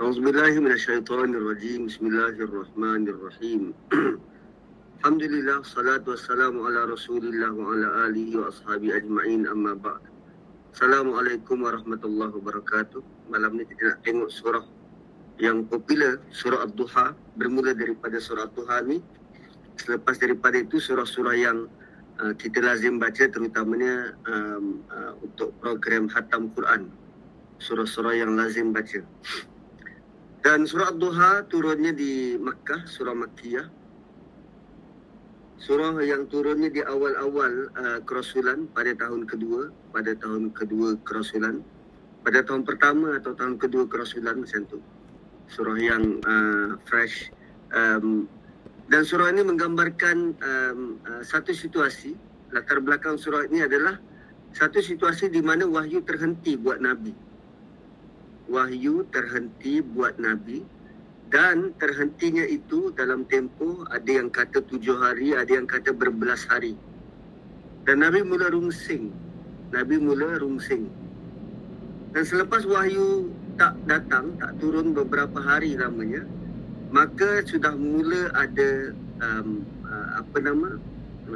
أعوذ بالله من الشيطان الرجيم بسم الله الرحمن الرحيم الحمد لله صلاة والسلام على رسول الله وعلى آله وأصحابه أجمعين أما بعد Assalamualaikum warahmatullahi wabarakatuh Malam ni kita nak tengok surah yang popular Surah Ad-Duha Bermula daripada surah Ad-Duha ni Selepas daripada itu surah-surah yang uh, kita lazim baca Terutamanya um, uh, untuk program Hatam Quran Surah-surah yang lazim baca dan surah Ad-Duha turunnya di Makkah, surah Makkiyah. Surah yang turunnya di awal-awal uh, kerasulan pada tahun kedua, pada tahun kedua kerasulan. Pada tahun pertama atau tahun kedua kerasulan macam tu. Surah yang uh, fresh. Um, dan surah ini menggambarkan um, uh, satu situasi. Latar belakang surah ini adalah satu situasi di mana wahyu terhenti buat Nabi wahyu terhenti buat Nabi dan terhentinya itu dalam tempoh ada yang kata tujuh hari, ada yang kata berbelas hari. Dan Nabi mula rungsing. Nabi mula rungsing. Dan selepas wahyu tak datang, tak turun beberapa hari lamanya, maka sudah mula ada um, uh, apa nama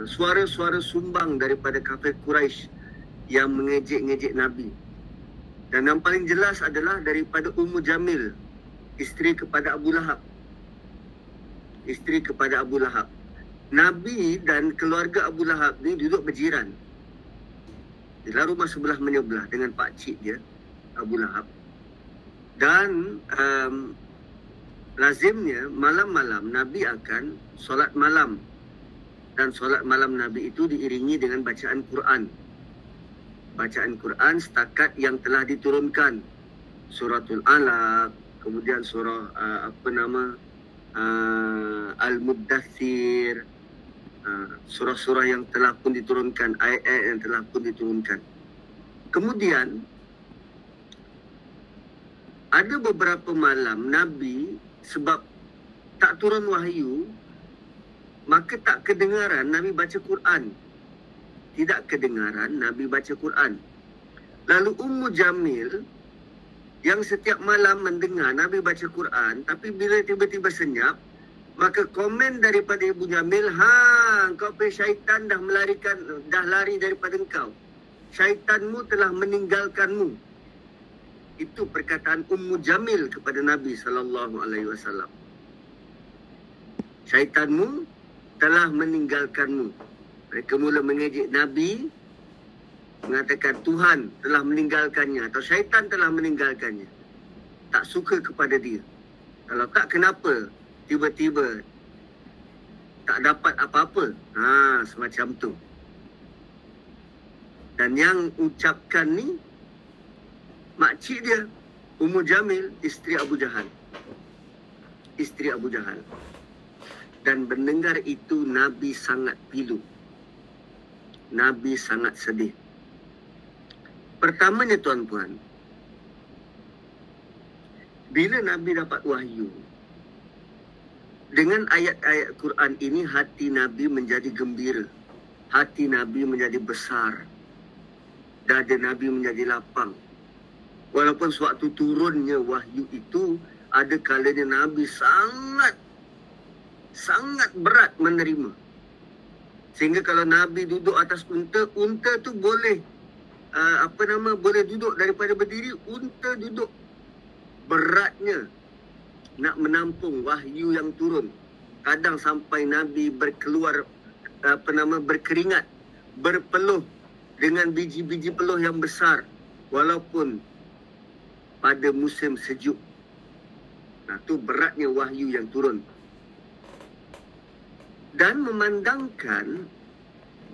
suara-suara sumbang daripada kafir Quraisy yang mengejek-ngejek Nabi. Dan yang paling jelas adalah daripada Ummu Jamil, isteri kepada Abu Lahab. Isteri kepada Abu Lahab. Nabi dan keluarga Abu Lahab ni duduk berjiran. Dalam rumah sebelah menyebelah dengan pak cik dia, Abu Lahab. Dan um, lazimnya malam-malam Nabi akan solat malam. Dan solat malam Nabi itu diiringi dengan bacaan Quran bacaan Quran setakat yang telah diturunkan. Suratul alaq kemudian surah uh, apa nama uh, al-muddathir uh, surah-surah yang telah pun diturunkan ayat-ayat yang telah pun diturunkan. Kemudian ada beberapa malam nabi sebab tak turun wahyu maka tak kedengaran nabi baca Quran tidak kedengaran Nabi baca Quran. Lalu Ummu Jamil yang setiap malam mendengar Nabi baca Quran tapi bila tiba-tiba senyap maka komen daripada Ibu Jamil ha kau pe syaitan dah melarikan dah lari daripada engkau. Syaitanmu telah meninggalkanmu. Itu perkataan Ummu Jamil kepada Nabi sallallahu alaihi wasallam. Syaitanmu telah meninggalkanmu mereka mula mengejek Nabi mengatakan Tuhan telah meninggalkannya atau syaitan telah meninggalkannya. Tak suka kepada dia. Kalau tak kenapa tiba-tiba tak dapat apa-apa. Ha, semacam tu. Dan yang ucapkan ni makcik dia Ummu Jamil isteri Abu Jahal. Isteri Abu Jahal. Dan mendengar itu Nabi sangat pilu. Nabi sangat sedih. Pertamanya tuan-tuan, bila Nabi dapat wahyu, dengan ayat-ayat Quran ini hati Nabi menjadi gembira. Hati Nabi menjadi besar. Dada Nabi menjadi lapang. Walaupun sewaktu turunnya wahyu itu, ada kalanya Nabi sangat, sangat berat menerima. Sehingga kalau Nabi duduk atas unta, unta tu boleh uh, apa nama boleh duduk daripada berdiri, unta duduk beratnya nak menampung wahyu yang turun. Kadang sampai Nabi berkeluar apa nama berkeringat, berpeluh dengan biji-biji peluh yang besar walaupun pada musim sejuk. Nah, tu beratnya wahyu yang turun dan memandangkan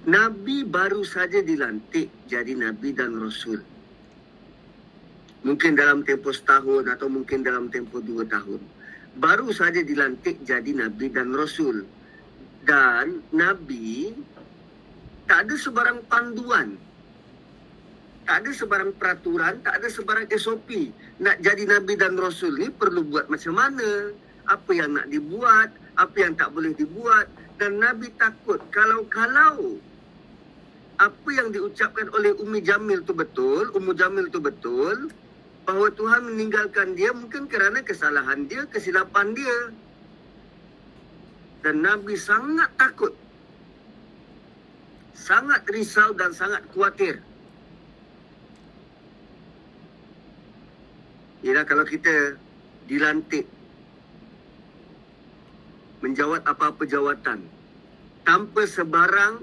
Nabi baru saja dilantik jadi Nabi dan Rasul. Mungkin dalam tempoh setahun atau mungkin dalam tempoh dua tahun. Baru saja dilantik jadi Nabi dan Rasul. Dan Nabi tak ada sebarang panduan. Tak ada sebarang peraturan, tak ada sebarang SOP. Nak jadi Nabi dan Rasul ni perlu buat macam mana? Apa yang nak dibuat? Apa yang tak boleh dibuat? Dan Nabi takut kalau-kalau apa yang diucapkan oleh Umi Jamil tu betul, Ummu Jamil tu betul, bahawa Tuhan meninggalkan dia mungkin kerana kesalahan dia, kesilapan dia. Dan Nabi sangat takut. Sangat risau dan sangat khawatir. Ialah kalau kita dilantik menjawat apa-apa jawatan. Tanpa sebarang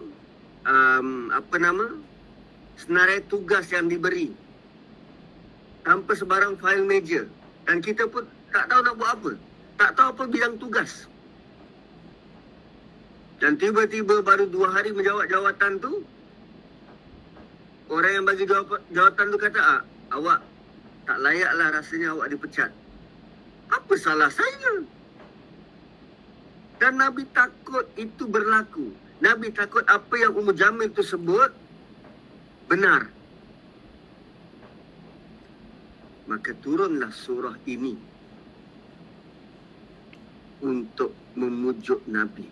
um, apa nama senarai tugas yang diberi. Tanpa sebarang file meja dan kita pun tak tahu nak buat apa. Tak tahu apa bidang tugas. Dan tiba-tiba baru dua hari menjawab jawatan tu orang yang bagi jawatan tu kata ah, awak tak layaklah rasanya awak dipecat. Apa salah saya dan Nabi takut itu berlaku. Nabi takut apa yang Ummu Jamil itu sebut benar. Maka turunlah surah ini untuk memujuk Nabi.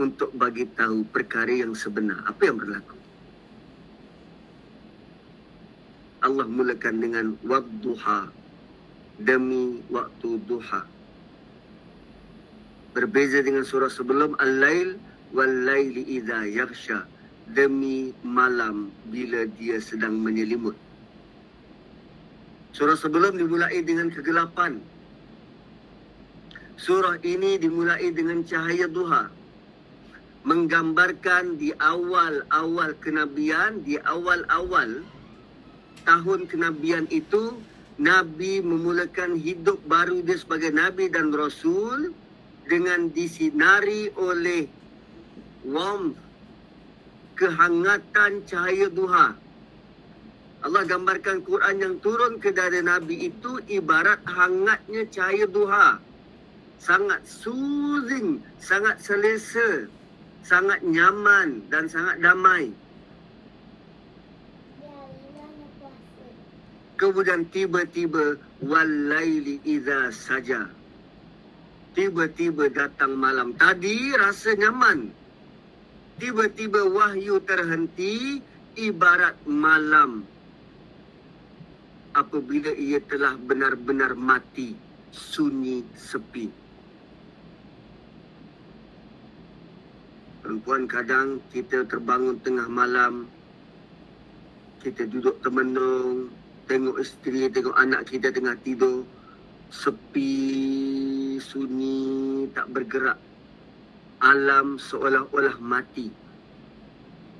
Untuk bagi tahu perkara yang sebenar. Apa yang berlaku? Allah mulakan dengan wadduha demi waktu duha berbeza dengan surah sebelum al-lail wal-laili idza yaghsha demi malam bila dia sedang menyelimut. Surah sebelum dimulai dengan kegelapan. Surah ini dimulai dengan cahaya duha menggambarkan di awal-awal kenabian di awal-awal tahun kenabian itu Nabi memulakan hidup baru dia sebagai Nabi dan Rasul dengan disinari oleh warmth kehangatan cahaya duha. Allah gambarkan Quran yang turun ke dari Nabi itu ibarat hangatnya cahaya duha. Sangat soothing, sangat selesa, sangat nyaman dan sangat damai. Kemudian tiba-tiba walaili idza saja tiba-tiba datang malam tadi rasa nyaman. Tiba-tiba wahyu terhenti ibarat malam. Apabila ia telah benar-benar mati sunyi sepi. Perempuan kadang kita terbangun tengah malam kita duduk termenung tengok isteri tengok anak kita tengah tidur sepi sunyi, tak bergerak. Alam seolah-olah mati.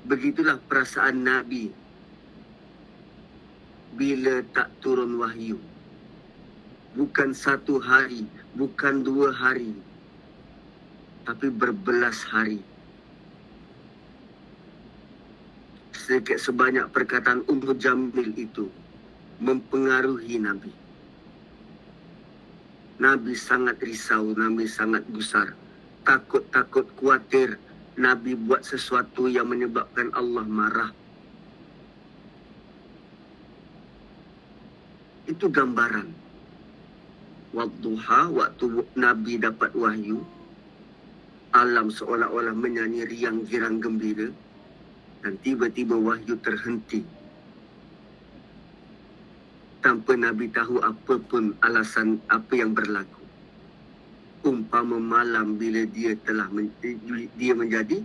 Begitulah perasaan Nabi bila tak turun wahyu. Bukan satu hari, bukan dua hari, tapi berbelas hari. Sedikit sebanyak perkataan Ummu Jamil itu mempengaruhi Nabi. Nabi sangat risau, Nabi sangat gusar. Takut-takut khawatir Nabi buat sesuatu yang menyebabkan Allah marah. Itu gambaran. Wadduha, waktu Nabi dapat wahyu, alam seolah-olah menyanyi riang girang gembira dan tiba-tiba wahyu terhenti tanpa Nabi tahu apa pun alasan apa yang berlaku. Umpama malam bila dia telah men- dia menjadi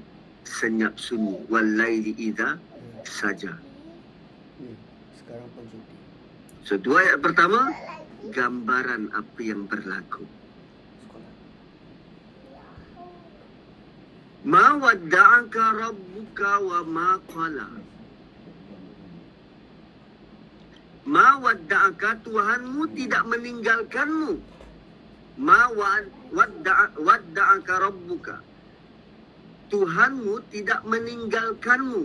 senyap sunyi walaili idza saja. Sekarang pun cuti. So dua ayat pertama gambaran apa yang berlaku. Ma wadda'aka rabbuka wa ma qala. Ma wadda'aka Tuhanmu tidak meninggalkanmu. Ma wadda'aka rabbuka. Tuhanmu tidak meninggalkanmu.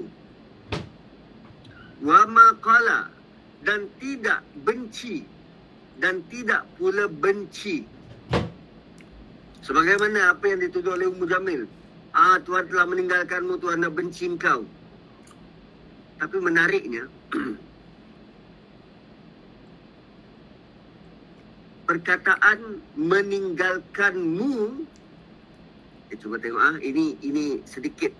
Wa ma qala dan tidak benci dan tidak pula benci. Sebagaimana apa yang dituduh oleh Ummu Jamil. Ah Tuhan telah meninggalkanmu, Tuhan dah benci engkau. Tapi menariknya, perkataan meninggalkanmu eh, cuba tengok ah ini ini sedikit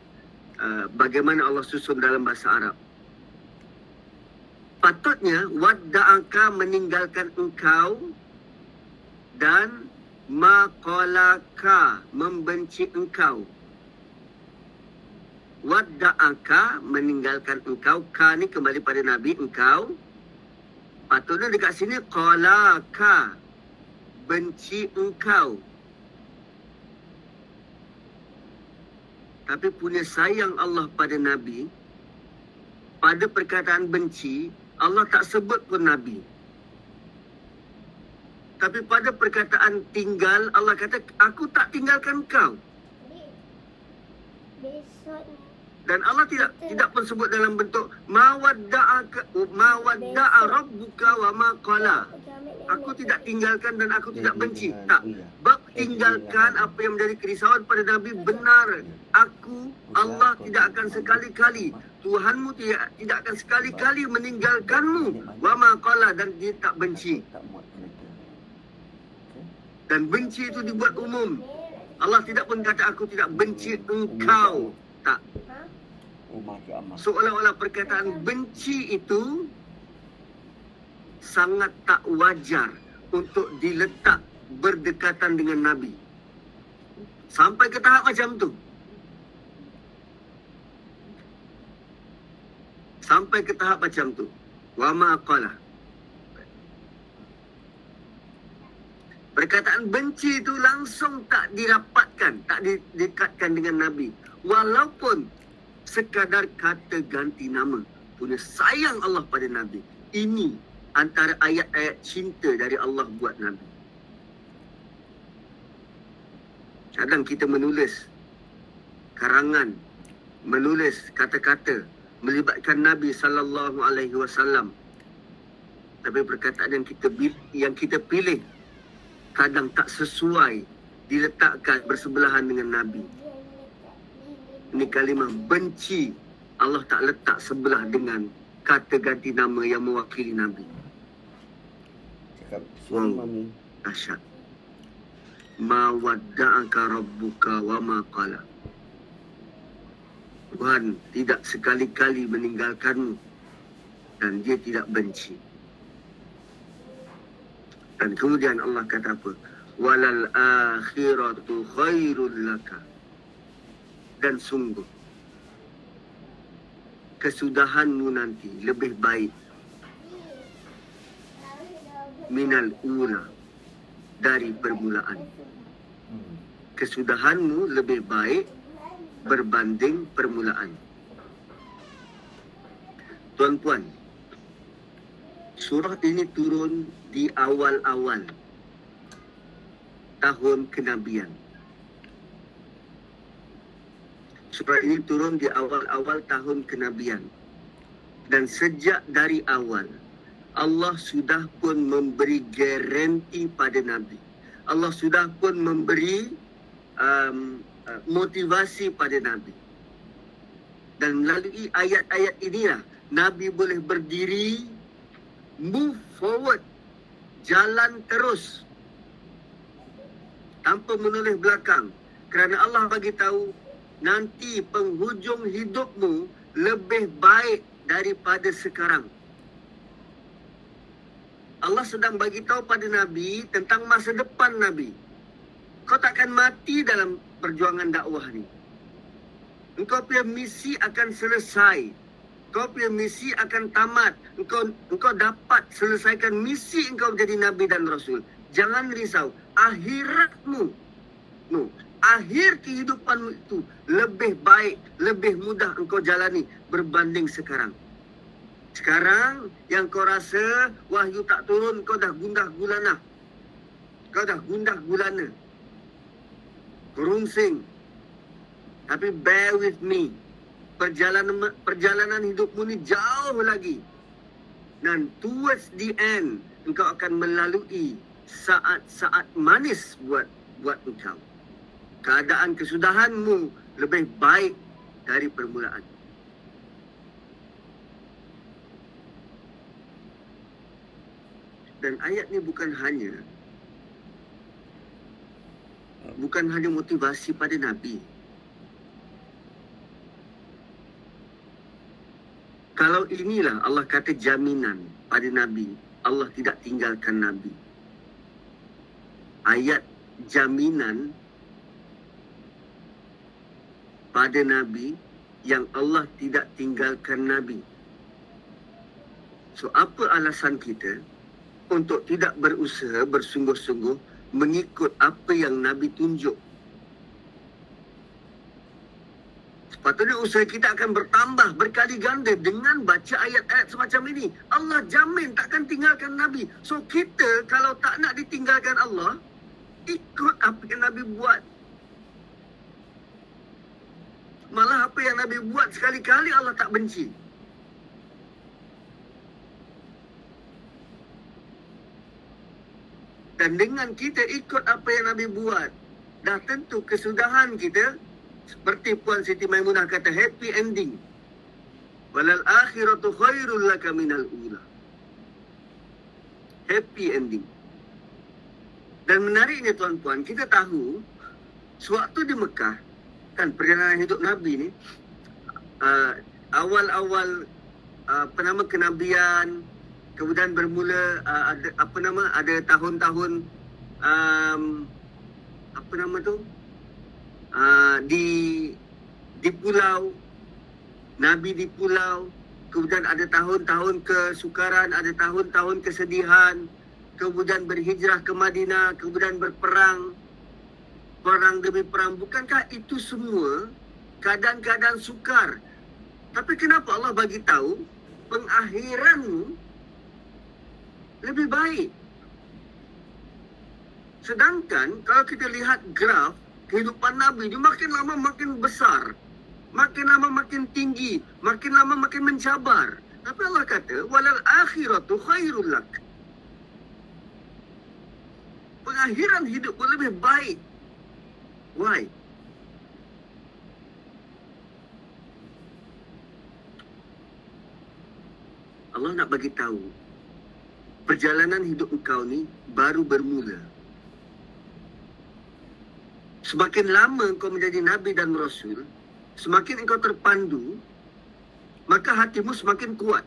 uh, bagaimana Allah susun dalam bahasa Arab Sepatutnya wadda'aka meninggalkan engkau dan maqalaka membenci engkau. Wadda'aka meninggalkan engkau. Ka ni kembali pada Nabi engkau. Patutnya dekat sini qalaka benci engkau. Tapi punya sayang Allah pada Nabi pada perkataan benci Allah tak sebut pun Nabi. Tapi pada perkataan tinggal Allah kata aku tak tinggalkan kau. Dan Allah tidak tidak pun sebut dalam bentuk mawadda'aka mawadda'a rabbuka wa ma qala. Aku tidak tinggalkan dan aku tidak benci. Tak. Bab tinggalkan apa yang menjadi kerisauan pada Nabi benar. Aku Allah tidak akan sekali-kali Tuhanmu tidak tidak akan sekali-kali meninggalkanmu. Wa ma qala dan dia tak benci. Dan benci itu dibuat umum. Allah tidak pun kata aku tidak benci engkau. Tak. Seolah-olah perkataan benci itu sangat tak wajar untuk diletak berdekatan dengan Nabi. Sampai ke tahap macam tu. Sampai ke tahap macam tu. Wa ma qala. Perkataan benci itu langsung tak dirapatkan, tak didekatkan dengan Nabi. Walaupun sekadar kata ganti nama punya sayang Allah pada Nabi. Ini antara ayat-ayat cinta dari Allah buat Nabi. Kadang kita menulis karangan, menulis kata-kata melibatkan Nabi sallallahu alaihi wasallam. Tapi perkataan yang kita yang kita pilih kadang tak sesuai diletakkan bersebelahan dengan Nabi. Ini kalimah benci Allah tak letak sebelah dengan kata ganti nama yang mewakili Nabi. Cakap Wow. Dahsyat. Ma wadda'aka rabbuka wa ma qala. Tuhan tidak sekali-kali meninggalkanmu dan dia tidak benci. Dan kemudian Allah kata apa? Walal akhiratu khairul laka. Dan sungguh kesudahanmu nanti lebih baik minal ula dari permulaan. Kesudahanmu lebih baik berbanding permulaan. Tuan-puan, surah ini turun di awal-awal tahun kenabian. Surah ini turun di awal-awal tahun kenabian. Dan sejak dari awal, Allah sudah pun memberi garanti pada Nabi. Allah sudah pun memberi um, uh, motivasi pada Nabi. Dan melalui ayat-ayat inilah Nabi boleh berdiri, move forward, jalan terus tanpa menoleh belakang. Kerana Allah bagi tahu nanti penghujung hidupmu lebih baik daripada sekarang. Allah sedang bagi tahu pada Nabi tentang masa depan Nabi. Kau takkan mati dalam perjuangan dakwah ni. Engkau punya misi akan selesai. Kau punya misi akan tamat. Engkau engkau dapat selesaikan misi engkau menjadi Nabi dan Rasul. Jangan risau. Akhiratmu. No. Akhir kehidupanmu itu lebih baik, lebih mudah engkau jalani berbanding sekarang. Sekarang yang kau rasa wahyu tak turun, kau dah gundah gulana. Kau dah gundah gulana. Kerungsing. Tapi bear with me. Perjalanan perjalanan hidupmu ni jauh lagi. Dan towards the end, engkau akan melalui saat-saat manis buat buat engkau. Keadaan kesudahanmu lebih baik dari permulaan. Dan ayat ni bukan hanya bukan hanya motivasi pada Nabi. Kalau inilah Allah kata jaminan pada Nabi, Allah tidak tinggalkan Nabi. Ayat jaminan pada Nabi yang Allah tidak tinggalkan Nabi. So apa alasan kita untuk tidak berusaha bersungguh-sungguh mengikut apa yang Nabi tunjuk? Sepatutnya usaha kita akan bertambah berkali ganda dengan baca ayat-ayat semacam ini. Allah jamin takkan tinggalkan Nabi. So kita kalau tak nak ditinggalkan Allah, ikut apa yang Nabi buat. Malah apa yang Nabi buat sekali-kali Allah tak benci. Dan dengan kita ikut apa yang Nabi buat, dah tentu kesudahan kita seperti Puan Siti Maimunah kata happy ending. Walal akhiratu khairul laka minal ula. Happy ending. Dan menariknya tuan-puan, kita tahu sewaktu di Mekah, kan perjalanan hidup Nabi ni, uh, awal-awal uh, apa nama kenabian, kemudian bermula uh, ada apa nama ada tahun-tahun um, apa nama tu uh, di di pulau Nabi di pulau kemudian ada tahun-tahun kesukaran ada tahun-tahun kesedihan kemudian berhijrah ke Madinah kemudian berperang perang demi perang bukankah itu semua kadang-kadang sukar tapi kenapa Allah bagi tahu pengakhiranmu lebih baik. Sedangkan kalau kita lihat graf kehidupan Nabi dia makin lama makin besar. Makin lama makin tinggi, makin lama makin mencabar. Tapi Allah kata, walal akhiratu khairul lak. Pengakhiran hidup lebih baik. Why? Allah nak bagi tahu perjalanan hidup engkau ni baru bermula. Semakin lama engkau menjadi Nabi dan Rasul, semakin engkau terpandu, maka hatimu semakin kuat.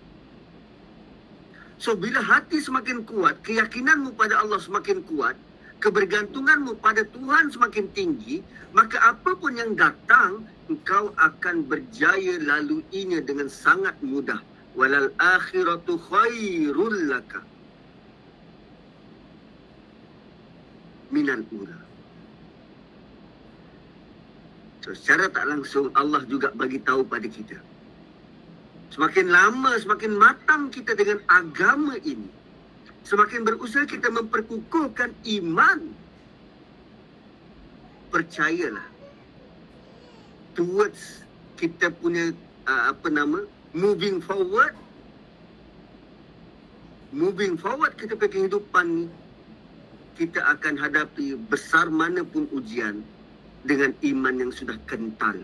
So, bila hati semakin kuat, keyakinanmu pada Allah semakin kuat, kebergantunganmu pada Tuhan semakin tinggi, maka apapun yang datang, engkau akan berjaya laluinya dengan sangat mudah. Walal akhiratu khairul laka. minal ula. So, secara tak langsung Allah juga bagi tahu pada kita. Semakin lama, semakin matang kita dengan agama ini. Semakin berusaha kita memperkukuhkan iman. Percayalah. Towards kita punya, uh, apa nama, moving forward. Moving forward kita punya kehidupan ni kita akan hadapi besar mana pun ujian dengan iman yang sudah kental.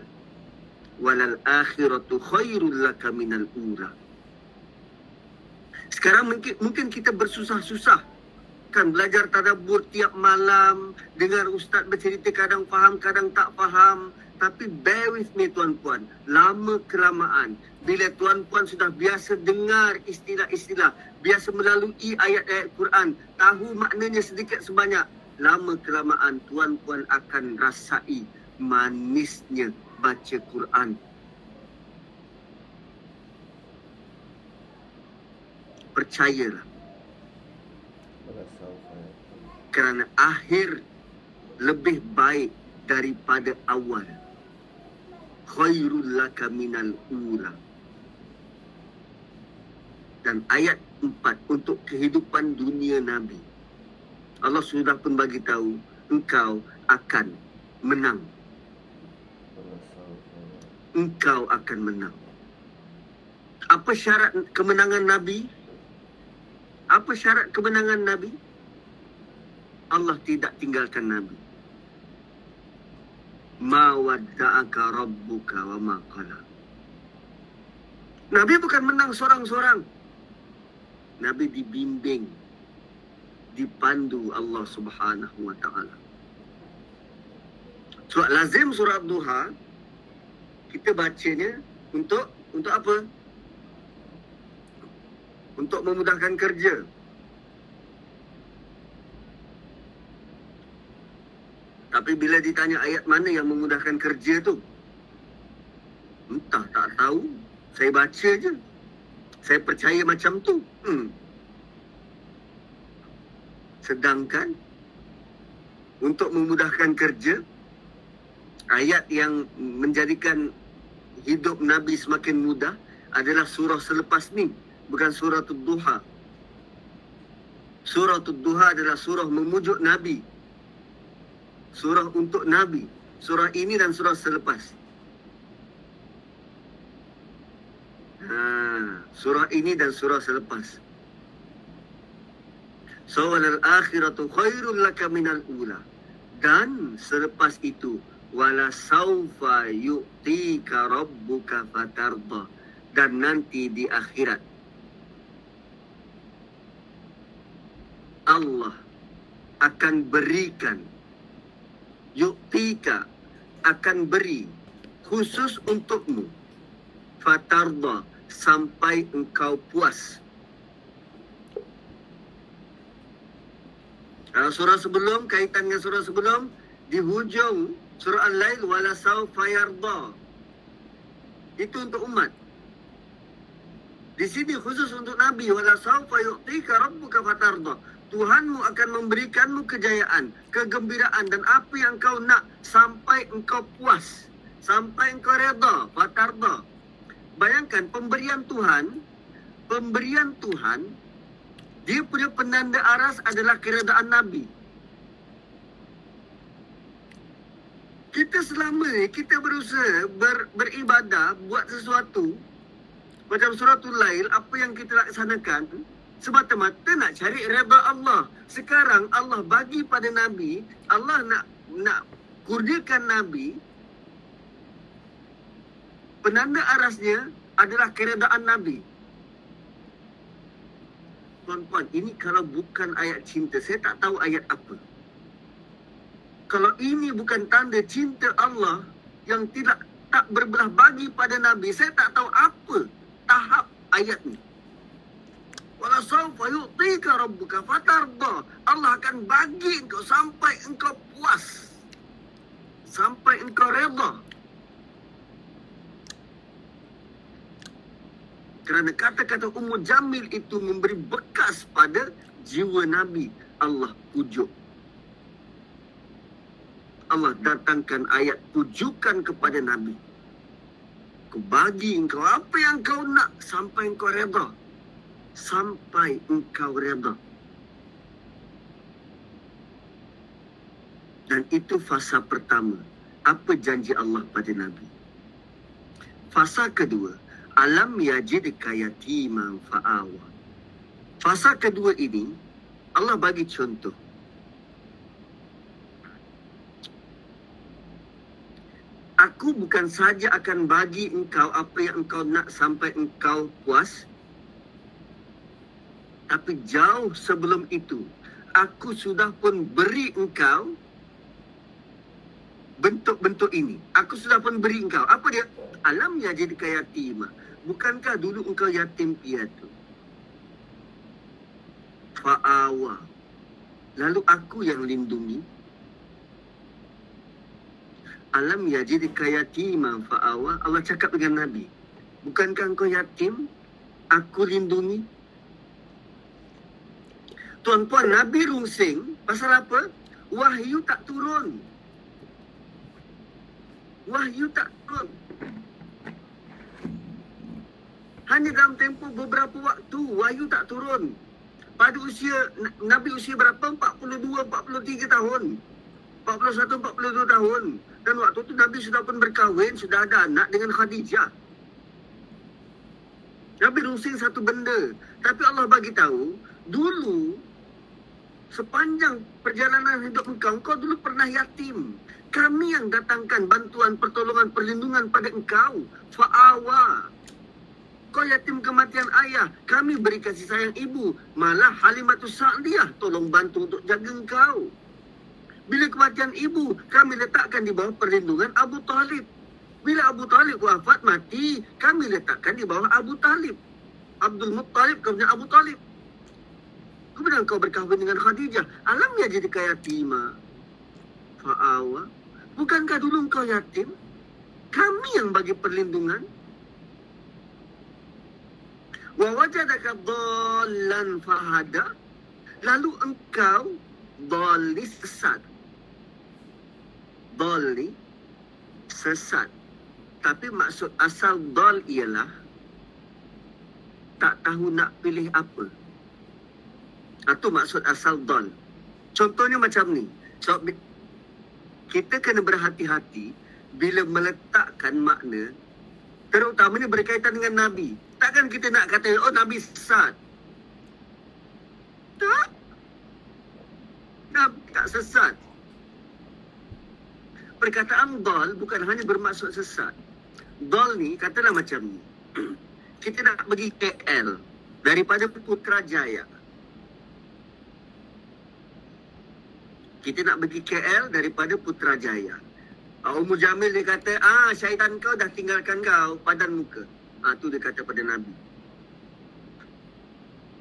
Walal akhiratu khairul laka minal ula. Sekarang mungkin mungkin kita bersusah-susah. Kan belajar tadabbur tiap malam, dengar ustaz bercerita kadang faham kadang tak faham, tapi bear with me tuan-puan, lama kelamaan bila tuan-puan sudah biasa dengar istilah-istilah, biasa melalui ayat-ayat Quran, tahu maknanya sedikit sebanyak, lama kelamaan tuan-puan akan rasai manisnya baca Quran. Percayalah. Kerana akhir lebih baik daripada awal. Khairul laka minal ula dan ayat 4 untuk kehidupan dunia Nabi. Allah sudah pun bagi tahu engkau akan menang. Engkau akan menang. Apa syarat kemenangan Nabi? Apa syarat kemenangan Nabi? Allah tidak tinggalkan Nabi. Ma wadda'aka rabbuka wa ma qala. Nabi bukan menang seorang-seorang. Nabi dibimbing dipandu Allah Subhanahu wa taala. So lazim surat duha kita bacanya untuk untuk apa? untuk memudahkan kerja. Tapi bila ditanya ayat mana yang memudahkan kerja tu? Entah, tak tahu. Saya baca je. Saya percaya macam tu. Hmm. Sedangkan untuk memudahkan kerja, ayat yang menjadikan hidup Nabi semakin mudah adalah surah selepas ni. Bukan surah Duha. Surah Duha adalah surah memujuk Nabi surah untuk Nabi. Surah ini dan surah selepas. Ha, surah ini dan surah selepas. Sawal al-akhiratu khairul laka minal ula. Dan selepas itu, wala sawfa yu'tika rabbuka fatarda. Dan nanti di akhirat, Allah akan berikan yuktika akan beri khusus untukmu fatarda sampai engkau puas Kalau surah sebelum kaitan dengan surah sebelum di hujung surah Al-Lail wala saufa yarda. Itu untuk umat. Di sini khusus untuk Nabi wala saufa yu'tika rabbuka fatarda. Tuhanmu akan memberikanmu kejayaan, kegembiraan dan apa yang kau nak sampai engkau puas, sampai engkau reda, fatarda. Bayangkan pemberian Tuhan, pemberian Tuhan, dia punya penanda aras adalah keredaan Nabi. Kita selama ni, kita berusaha ber, beribadah, buat sesuatu, macam suratul lail, apa yang kita laksanakan, semata-mata nak cari redha Allah. Sekarang Allah bagi pada Nabi, Allah nak nak kurniakan Nabi penanda arasnya adalah keredaan Nabi. Tuan-tuan, ini kalau bukan ayat cinta, saya tak tahu ayat apa. Kalau ini bukan tanda cinta Allah yang tidak tak berbelah bagi pada Nabi, saya tak tahu apa tahap ayat ini wala sawfa yu'tika rabbuka fatarda Allah akan bagi engkau sampai engkau puas. Sampai engkau redha kerana kata-kata Ummu Jamil itu memberi bekas pada jiwa Nabi. Allah pujuk. Allah datangkan ayat pujukan kepada Nabi. Aku bagi engkau apa yang kau nak sampai engkau redha sampai engkau redha. Dan itu fasa pertama. Apa janji Allah pada Nabi? Fasa kedua, alam yajidka yatiman fa'awa. Fasa kedua ini, Allah bagi contoh. Aku bukan saja akan bagi engkau apa yang engkau nak sampai engkau puas, tapi jauh sebelum itu, aku sudah pun beri engkau bentuk-bentuk ini. Aku sudah pun beri engkau. Apa dia? Alamnya jadi kaya yatima. Bukankah dulu engkau yatim piatu? Fa'awa. Lalu aku yang lindungi. Alam ya jadi kaya yatima fa'awa. Allah cakap dengan Nabi. Bukankah engkau yatim? Aku lindungi. Tuan-tuan, Nabi rungsing pasal apa? Wahyu tak turun. Wahyu tak turun. Hanya dalam tempoh beberapa waktu, wahyu tak turun. Pada usia, Nabi usia berapa? 42, 43 tahun. 41, 42 tahun. Dan waktu itu Nabi sudah pun berkahwin, sudah ada anak dengan Khadijah. Nabi rungsing satu benda. Tapi Allah bagi tahu, dulu sepanjang perjalanan hidup engkau, engkau dulu pernah yatim. Kami yang datangkan bantuan, pertolongan, perlindungan pada engkau. Fa'awa. Kau yatim kematian ayah. Kami beri kasih sayang ibu. Malah Halimatus Sa'diyah tolong bantu untuk jaga engkau. Bila kematian ibu, kami letakkan di bawah perlindungan Abu Talib. Bila Abu Talib wafat mati, kami letakkan di bawah Abu Talib. Abdul Muttalib, punya Abu Talib. Kemudian kau berkahwin dengan Khadijah. Alam ya jadi kaya yatima. Fa'awa. Bukankah dulu kau yatim? Kami yang bagi perlindungan. Wa wajadaka dhallan fahada. Lalu engkau dhali sesat. Dhali sesat. Tapi maksud asal dhal ialah tak tahu nak pilih apa. Itu maksud asal don. Contohnya macam ni. So, kita kena berhati-hati bila meletakkan makna terutamanya berkaitan dengan Nabi. Takkan kita nak kata, oh Nabi sesat. Tak. Nabi tak sesat. Perkataan dol bukan hanya bermaksud sesat. Dol ni, katalah macam ni. kita nak pergi KL daripada Putrajaya. Kita nak pergi KL daripada Putrajaya. Uh, Ummu Jamil dia kata, ah syaitan kau dah tinggalkan kau padan muka. Ah tu dia kata pada Nabi.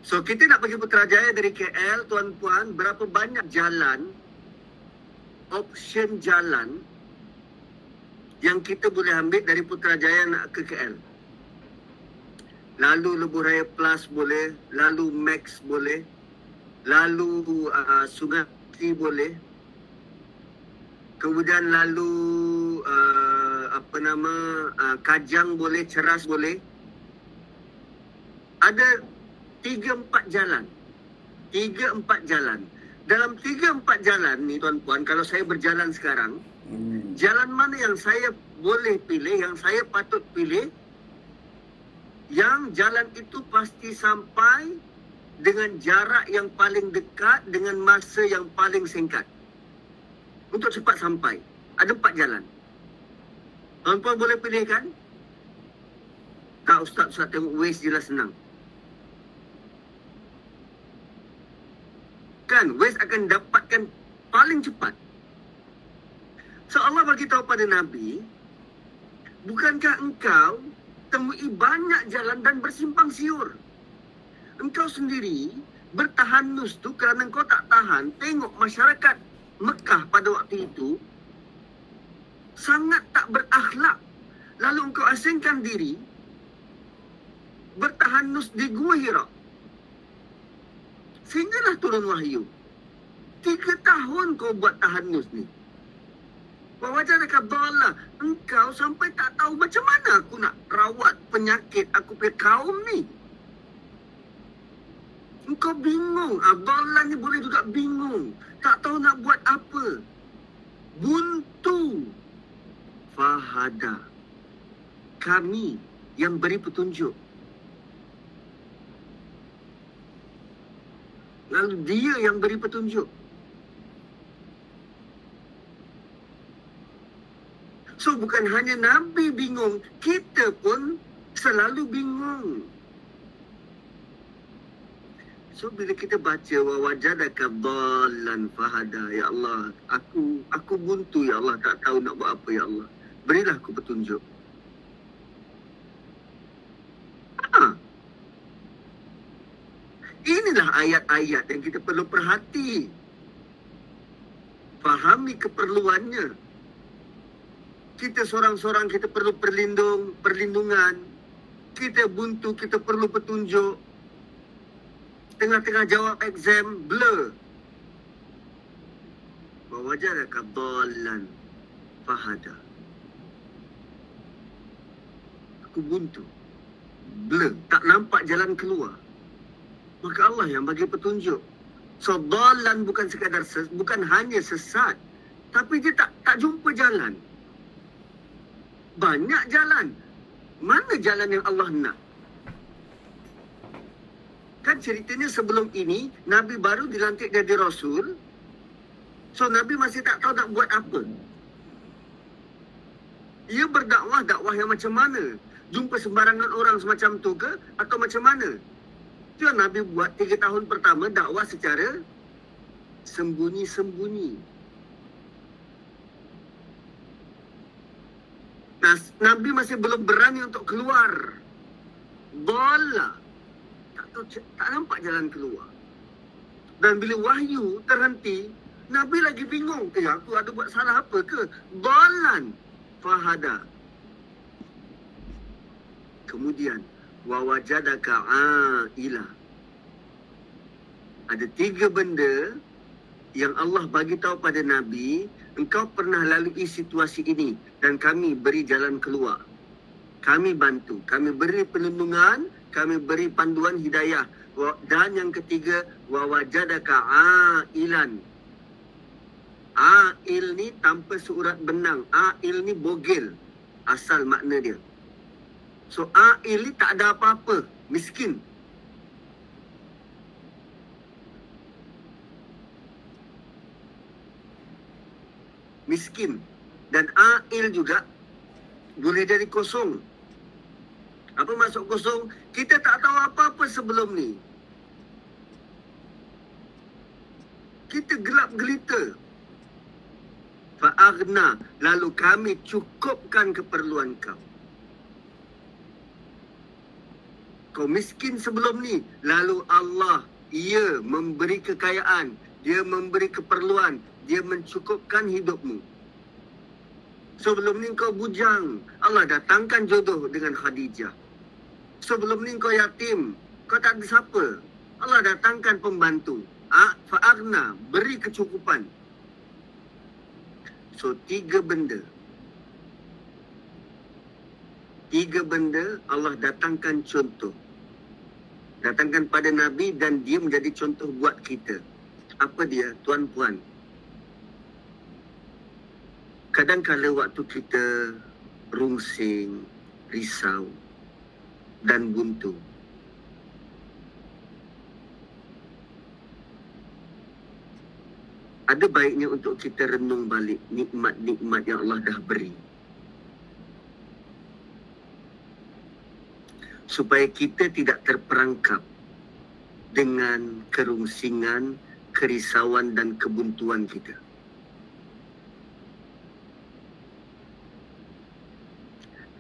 So kita nak pergi Putrajaya dari KL, tuan-puan, berapa banyak jalan, option jalan yang kita boleh ambil dari Putrajaya nak ke KL. Lalu Lebuh Raya Plus boleh, lalu Max boleh, lalu uh, Sungai Mesti boleh. Kemudian lalu uh, apa nama uh, kajang boleh, ceras boleh. Ada tiga empat jalan. Tiga empat jalan. Dalam tiga empat jalan ni tuan-puan, kalau saya berjalan sekarang, hmm. jalan mana yang saya boleh pilih, yang saya patut pilih, yang jalan itu pasti sampai dengan jarak yang paling dekat dengan masa yang paling singkat. Untuk cepat sampai. Ada empat jalan. Tuan-tuan boleh pilih kan? Tak Ustaz, Ustaz tengok Waze jelas senang. Kan, Waze akan dapatkan paling cepat. So Allah bagi tahu pada Nabi, bukankah engkau temui banyak jalan dan bersimpang siur? Engkau sendiri bertahan nus tu kerana engkau tak tahan tengok masyarakat Mekah pada waktu itu sangat tak berakhlak. Lalu engkau asingkan diri bertahan nus di Gua Hira. Sehinggalah turun wahyu. Tiga tahun kau buat tahan nus ni. Wajah dekat bala Engkau sampai tak tahu macam mana aku nak rawat penyakit aku punya kaum ni. Engkau bingung. Abdullah ni boleh juga bingung. Tak tahu nak buat apa. Buntu. Fahada. Kami yang beri petunjuk. Lalu dia yang beri petunjuk. So bukan hanya Nabi bingung, kita pun selalu bingung. So bila kita baca wa wajadaka dhallan fahada ya Allah aku aku buntu ya Allah tak tahu nak buat apa ya Allah. Berilah aku petunjuk. Ha. Inilah ayat-ayat yang kita perlu perhati. Fahami keperluannya. Kita seorang-seorang kita perlu perlindung, perlindungan. Kita buntu, kita perlu petunjuk tengah-tengah jawab exam blur. Wajadaka dhalan fahada. Aku buntu. Blur. Tak nampak jalan keluar. Maka Allah yang bagi petunjuk. So dhalan bukan sekadar ses, bukan hanya sesat. Tapi dia tak tak jumpa jalan. Banyak jalan. Mana jalan yang Allah nak? Kan ceritanya sebelum ini Nabi baru dilantik jadi Rasul. So Nabi masih tak tahu nak buat apa. Ia berdakwah dakwah yang macam mana? Jumpa sembarangan orang semacam tu ke? Atau macam mana? Itu yang Nabi buat tiga tahun pertama dakwah secara Sembunyi-sembunyi. Nah, Nabi masih belum berani untuk keluar. Bola tahu tak nampak jalan keluar. Dan bila wahyu terhenti, Nabi lagi bingung. Eh, aku ada buat salah apa ke? Balan fahada. Kemudian, wawajadaka a'ila. Ada tiga benda yang Allah bagi tahu pada Nabi, engkau pernah lalui situasi ini dan kami beri jalan keluar. Kami bantu, kami beri perlindungan, kami beri panduan hidayah. Dan yang ketiga, wawajadaka a'ilan. A'il ni tanpa surat benang. A'il ni bogel. Asal makna dia. So A'il ni tak ada apa-apa. Miskin. Miskin. Dan A'il juga boleh jadi kosong. Apa maksud kosong? Kita tak tahu apa-apa sebelum ni. Kita gelap gelita. Fa'agna. Lalu kami cukupkan keperluan kau. Kau miskin sebelum ni. Lalu Allah, ia memberi kekayaan. Dia memberi keperluan. Dia mencukupkan hidupmu. Sebelum ni kau bujang. Allah datangkan jodoh dengan Khadijah. Sebelum ni kau yatim. Kau tak ada siapa. Allah datangkan pembantu. Fa'agna. Beri kecukupan. So tiga benda. Tiga benda Allah datangkan contoh. Datangkan pada Nabi dan dia menjadi contoh buat kita. Apa dia? Tuan puan. Kadang-kadang waktu kita rungsing, risau dan buntu. ada baiknya untuk kita renung balik nikmat-nikmat yang Allah dah beri. Supaya kita tidak terperangkap dengan kerungsingan, kerisauan dan kebuntuan kita.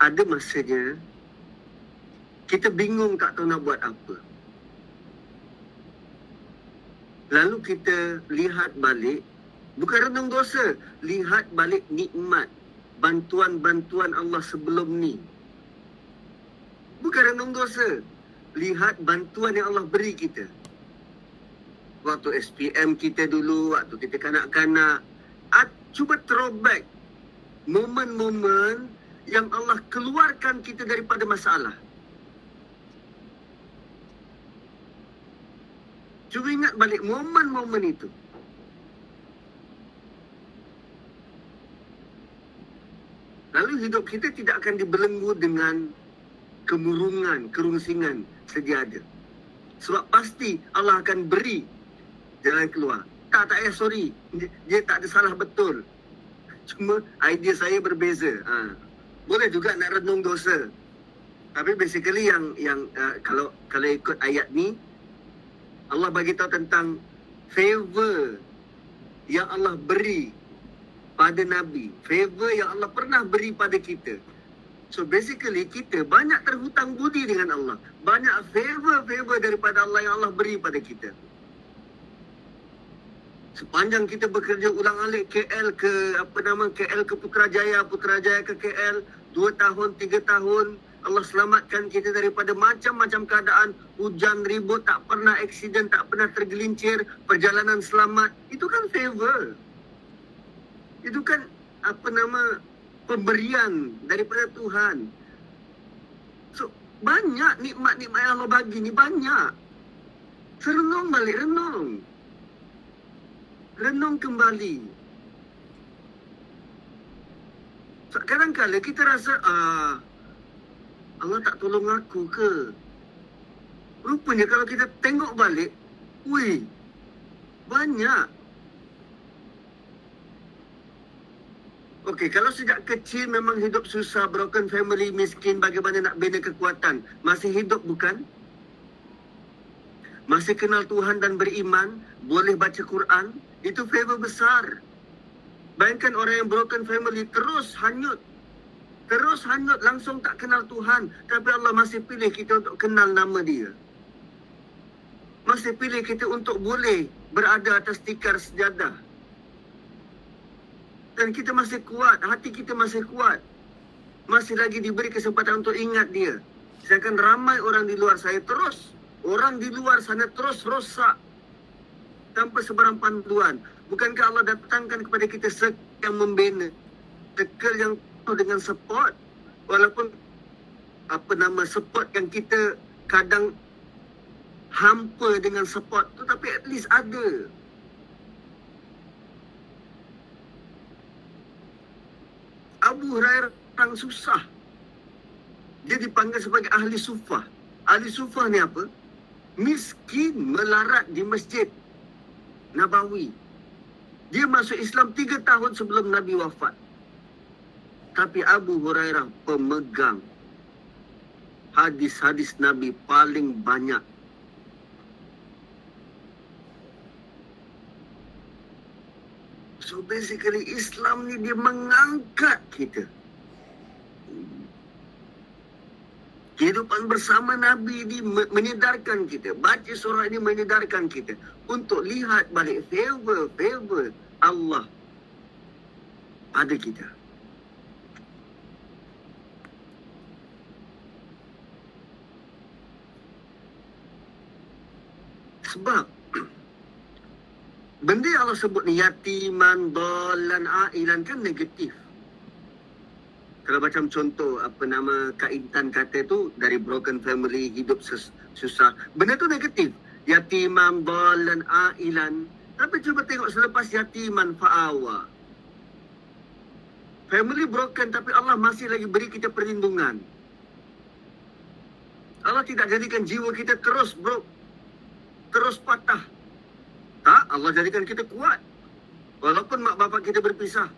Ada masanya kita bingung tak tahu nak buat apa. Lalu kita lihat balik, bukan renung dosa, lihat balik nikmat, bantuan-bantuan Allah sebelum ni. Bukan renung dosa, lihat bantuan yang Allah beri kita. Waktu SPM kita dulu, waktu kita kanak-kanak, cuba throwback momen-momen yang Allah keluarkan kita daripada masalah. Cuba ingat balik momen-momen itu. Lalu hidup kita tidak akan dibelenggu dengan kemurungan, kerungsingan sedia ada. Sebab pasti Allah akan beri jalan keluar. Tak, tak ya, sorry. Dia, dia tak ada salah betul. Cuma idea saya berbeza. Ha. Boleh juga nak renung dosa. Tapi basically yang yang uh, kalau kalau ikut ayat ni, Allah bagi tahu tentang favor yang Allah beri pada Nabi. Favor yang Allah pernah beri pada kita. So basically kita banyak terhutang budi dengan Allah. Banyak favor-favor daripada Allah yang Allah beri pada kita. Sepanjang kita bekerja ulang alik KL ke apa nama KL ke Putrajaya, Putrajaya ke KL, dua tahun, tiga tahun, Allah selamatkan kita daripada macam-macam keadaan. Hujan ribut tak pernah aksiden tak pernah tergelincir perjalanan selamat. Itu kan favor. Itu kan apa nama pemberian daripada Tuhan. So banyak nikmat-nikmat yang Allah bagi ni banyak. Renung balik renung. Renung kembali. Kadang-kadang kita rasa ah Allah tak tolong aku ke? Rupanya kalau kita tengok balik, wih, banyak. Okey, kalau sejak kecil memang hidup susah, broken family, miskin, bagaimana nak bina kekuatan? Masih hidup bukan? Masih kenal Tuhan dan beriman, boleh baca Quran, itu favor besar. Bayangkan orang yang broken family terus hanyut terus hanyut langsung tak kenal Tuhan tapi Allah masih pilih kita untuk kenal nama dia masih pilih kita untuk boleh berada atas tikar sejadah. Dan kita masih kuat, hati kita masih kuat. Masih lagi diberi kesempatan untuk ingat dia. Sedangkan ramai orang di luar saya terus, orang di luar sana terus rosak tanpa sebarang panduan. Bukankah Allah datangkan kepada kita sek yang membina, tekel yang penuh dengan support, walaupun apa nama support yang kita kadang hampa dengan support tu tapi at least ada. Abu Hurairah orang susah. Dia dipanggil sebagai ahli sufah. Ahli sufah ni apa? Miskin melarat di masjid Nabawi. Dia masuk Islam tiga tahun sebelum Nabi wafat. Tapi Abu Hurairah pemegang hadis-hadis Nabi paling banyak. So basically Islam ni dia mengangkat kita. Kehidupan bersama Nabi ini menyedarkan kita. Baca surah ini menyedarkan kita. Untuk lihat balik favor-favor Allah pada kita. Sebab benda yang Allah sebut ni yatiman, dolan, ailan kan negatif. Kalau macam contoh apa nama Kak Intan kata tu dari broken family hidup sus- susah. Benda tu negatif. Yatiman dalan ailan. Tapi cuba tengok selepas yatiman fa'awa. Family broken tapi Allah masih lagi beri kita perlindungan. Allah tidak jadikan jiwa kita terus bro terus patah. Tak Allah jadikan kita kuat. Walaupun mak bapak kita berpisah.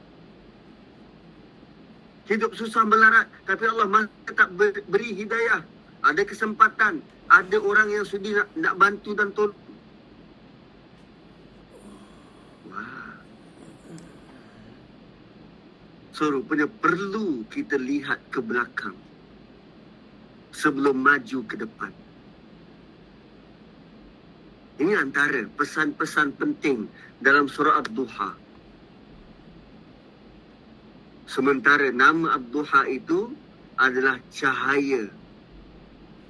Hidup susah melarat tapi Allah masih tetap beri hidayah. Ada kesempatan ada orang yang sudi nak, nak bantu dan tolong. So rupanya perlu kita lihat ke belakang sebelum maju ke depan ini antara pesan-pesan penting dalam surah Ad-Duha. Sementara nama Abduha itu adalah cahaya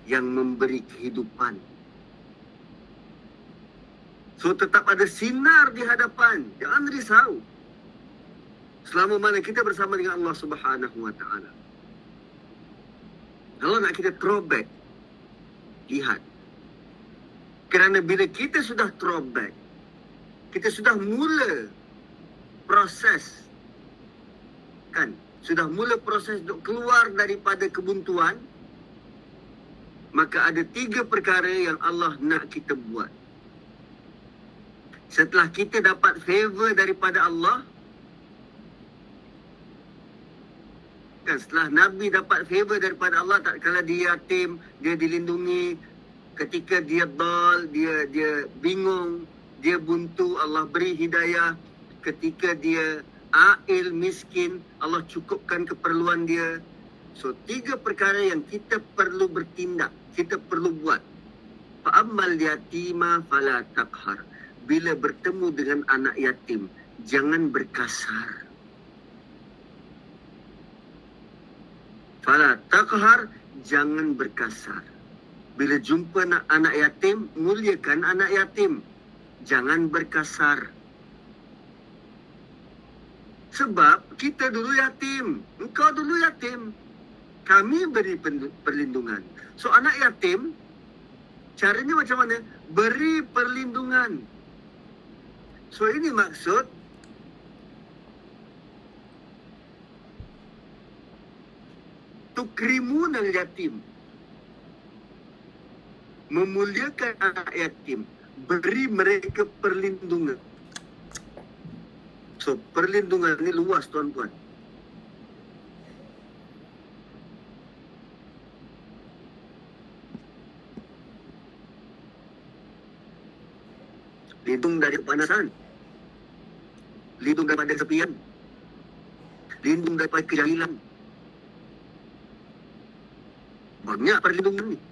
yang memberi kehidupan. So tetap ada sinar di hadapan. Jangan risau. Selama mana kita bersama dengan Allah Subhanahu Wa Taala. Kalau nak kita throwback, lihat. Kerana bila kita sudah throwback, kita sudah mula proses kan? Sudah mula proses untuk keluar daripada kebuntuan maka ada tiga perkara yang Allah nak kita buat. Setelah kita dapat favor daripada Allah kan? Setelah Nabi dapat favor daripada Allah tak kala dia yatim dia dilindungi ketika dia dal dia dia bingung dia buntu Allah beri hidayah. Ketika dia ail miskin Allah cukupkan keperluan dia. So tiga perkara yang kita perlu bertindak kita perlu buat. Fa ammal yatima fala taqhar bila bertemu dengan anak yatim jangan berkasar. Fala taqhar jangan berkasar bila jumpa anak, anak yatim muliakan anak yatim jangan berkasar sebab kita dulu yatim. Engkau dulu yatim. Kami beri perlindungan. So anak yatim, caranya macam mana? Beri perlindungan. So ini maksud tukrimun al yatim. Memuliakan anak yatim. Beri mereka perlindungan. So perlindungan ni luas tuan-tuan. Lindung dari kepanasan. Lindung daripada kesepian. Lindung daripada kejahilan. Banyak perlindungan ni.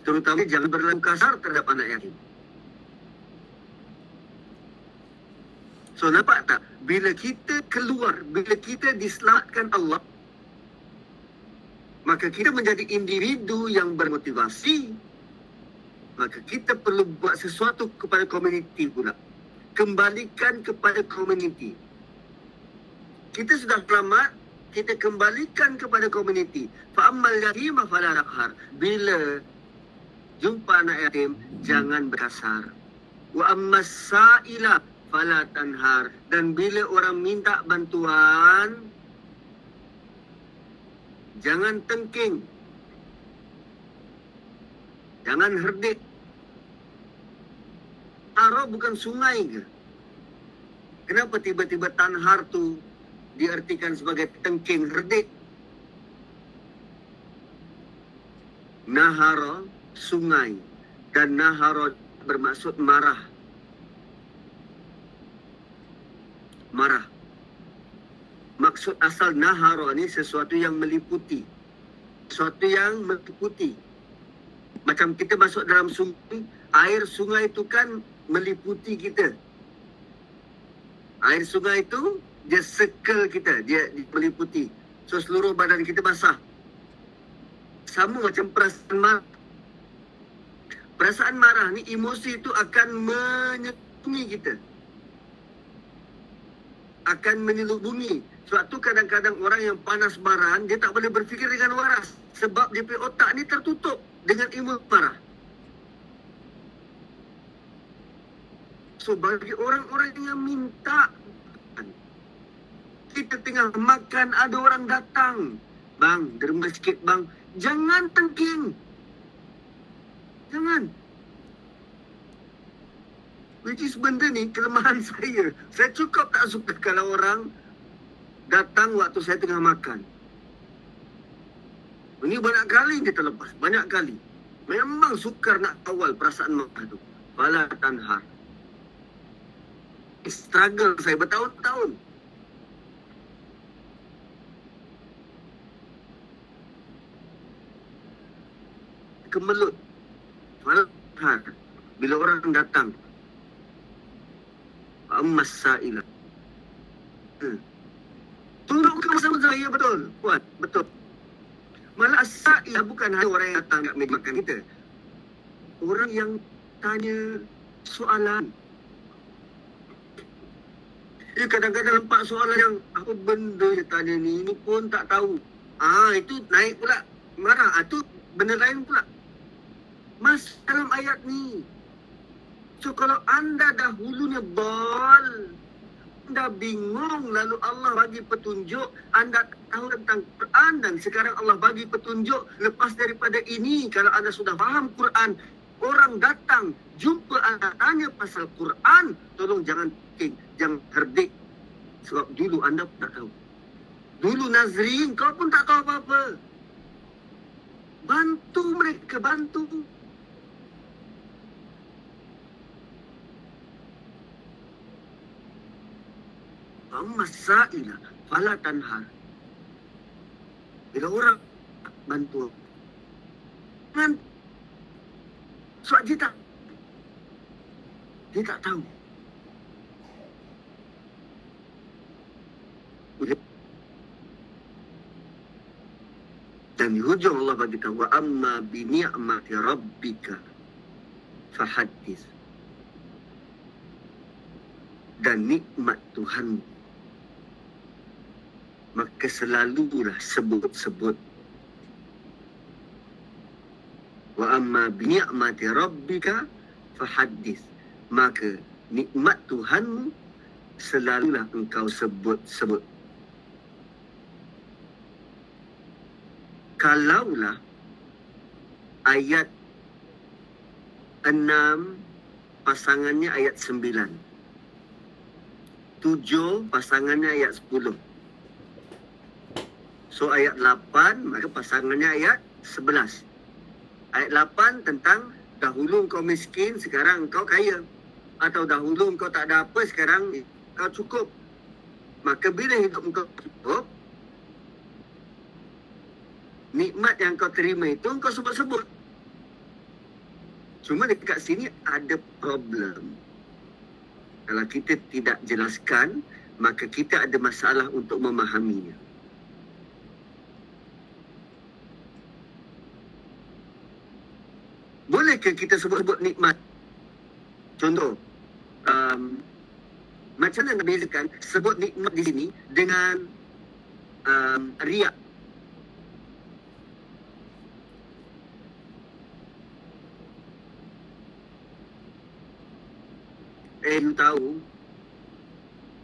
Terutama jangan berlaku kasar terhadap anak yatim. So nampak tak? Bila kita keluar, bila kita diselamatkan Allah, maka kita menjadi individu yang bermotivasi. Maka kita perlu buat sesuatu kepada komuniti pula. Kembalikan kepada komuniti. Kita sudah selamat, kita kembalikan kepada komuniti. Fa'ammal fala naqhar. Bila jumpa anak yatim, jangan berkasar. Wa ammas sa'ila fala tanhar. Dan bila orang minta bantuan, jangan tengking. Jangan herdik. Aro bukan sungai ke? Kenapa tiba-tiba tanhar tu diartikan sebagai tengking herdik? Nahara sungai dan nahara bermaksud marah. Marah. Maksud asal nahara ni sesuatu yang meliputi. Sesuatu yang meliputi. Macam kita masuk dalam sungai, air sungai itu kan meliputi kita. Air sungai itu dia circle kita, dia meliputi. So seluruh badan kita basah. Sama macam perasaan marah. Perasaan marah ni emosi itu akan menyelubungi kita. Akan menyelubungi. Sebab tu kadang-kadang orang yang panas marahan dia tak boleh berfikir dengan waras sebab dia punya otak ni tertutup dengan emosi marah. So bagi orang-orang yang minta kita tengah makan ada orang datang. Bang, derma sikit bang. Jangan tengking. Jangan. Which is benda ni kelemahan saya. Saya cukup tak suka kalau orang datang waktu saya tengah makan. Ini banyak kali dia terlepas. Banyak kali. Memang sukar nak awal perasaan makan tu. Fala tanhar struggle saya bertahun-tahun. Kemelut. Malhar. Bila orang datang. Ammas sa'ilah. Hmm. Tunduk ke bersama saya, betul. Kuat, betul. Malah sa'ilah bukan hanya orang yang datang nak makan kita. Orang yang tanya soalan. Dia kadang-kadang nampak soalan yang apa benda dia tanya ni, ini pun tak tahu. Ah itu naik pula. Marah. Ah, itu benda lain pula. Mas dalam ayat ni. So kalau anda dahulunya bol, anda bingung lalu Allah bagi petunjuk, anda tahu tentang Quran dan sekarang Allah bagi petunjuk lepas daripada ini kalau anda sudah faham Quran, orang datang jumpa anda tanya pasal Quran, tolong jangan fikir, jangan herdik. Sebab dulu anda pun tak tahu. Dulu Nazrin, kau pun tak tahu apa-apa. Bantu mereka, bantu. Amma sa'ila, fala tanhar. Bila orang bantu, kan? Sebab dia tak, dia tak tahu. Dan hujung Allah bagi tahu wa amma bi ni'mati rabbika fahaddis. Dan nikmat Tuhan maka selalulah sebut-sebut wa amma bi ni'mati rabbika fahaddis. Maka nikmat Tuhanmu selalulah engkau sebut-sebut. kalaulah ayat 6 pasangannya ayat 9 7 pasangannya ayat 10 so ayat 8 maka pasangannya ayat 11 ayat 8 tentang dahulu kau miskin sekarang kau kaya atau dahulu kau tak ada apa sekarang kau cukup maka bila hidup kau cukup nikmat yang kau terima itu kau sebut-sebut. Cuma dekat sini ada problem. Kalau kita tidak jelaskan, maka kita ada masalah untuk memahaminya. Bolehkah kita sebut-sebut nikmat? Contoh, um, macam mana nak bezakan sebut nikmat di sini dengan um, riak? Eh, you tahu,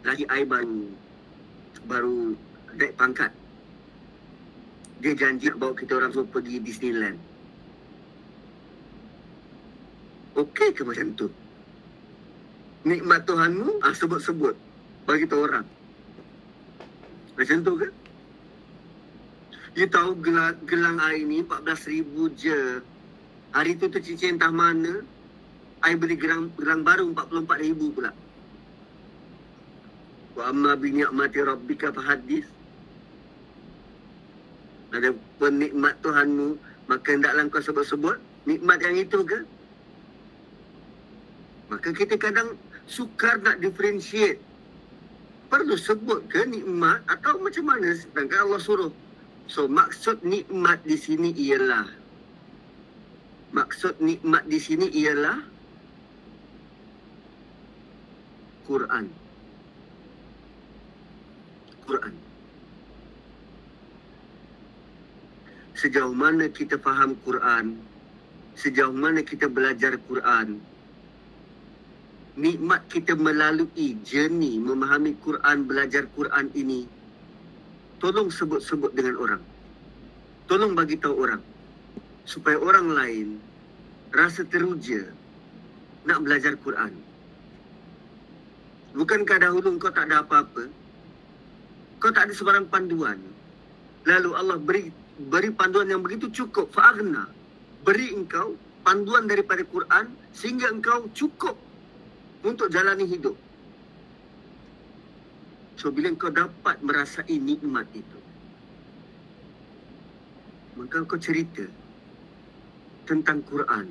lagi I baru, naik pangkat. Dia janji bawa kita orang semua pergi Disneyland. Okey ke macam tu? Nikmat Tuhanmu, ah, sebut-sebut. Bagi tu orang. Macam tu ke? You tahu gelang, gelang air ni 14,000 je. Hari tu tu cincin entah mana. I beli gelang, gelang baru 44,000 pula. Wa amma bi ni'mati rabbika fahadis. Ada penikmat Tuhanmu, maka hendaklah kau sebut-sebut nikmat yang itu ke? Maka kita kadang sukar nak differentiate. Perlu sebut ke nikmat atau macam mana sedangkan Allah suruh. So maksud nikmat di sini ialah maksud nikmat di sini ialah Quran. Quran. Sejauh mana kita faham Quran, sejauh mana kita belajar Quran, nikmat kita melalui journey memahami Quran, belajar Quran ini, tolong sebut-sebut dengan orang. Tolong bagi tahu orang supaya orang lain rasa teruja nak belajar Quran. Bukankah dahulu kau tak ada apa-apa? Kau tak ada sebarang panduan. Lalu Allah beri beri panduan yang begitu cukup. Fa'agna. Beri engkau panduan daripada Quran sehingga engkau cukup untuk jalani hidup. So bila engkau dapat merasai nikmat itu. Maka kau cerita tentang Quran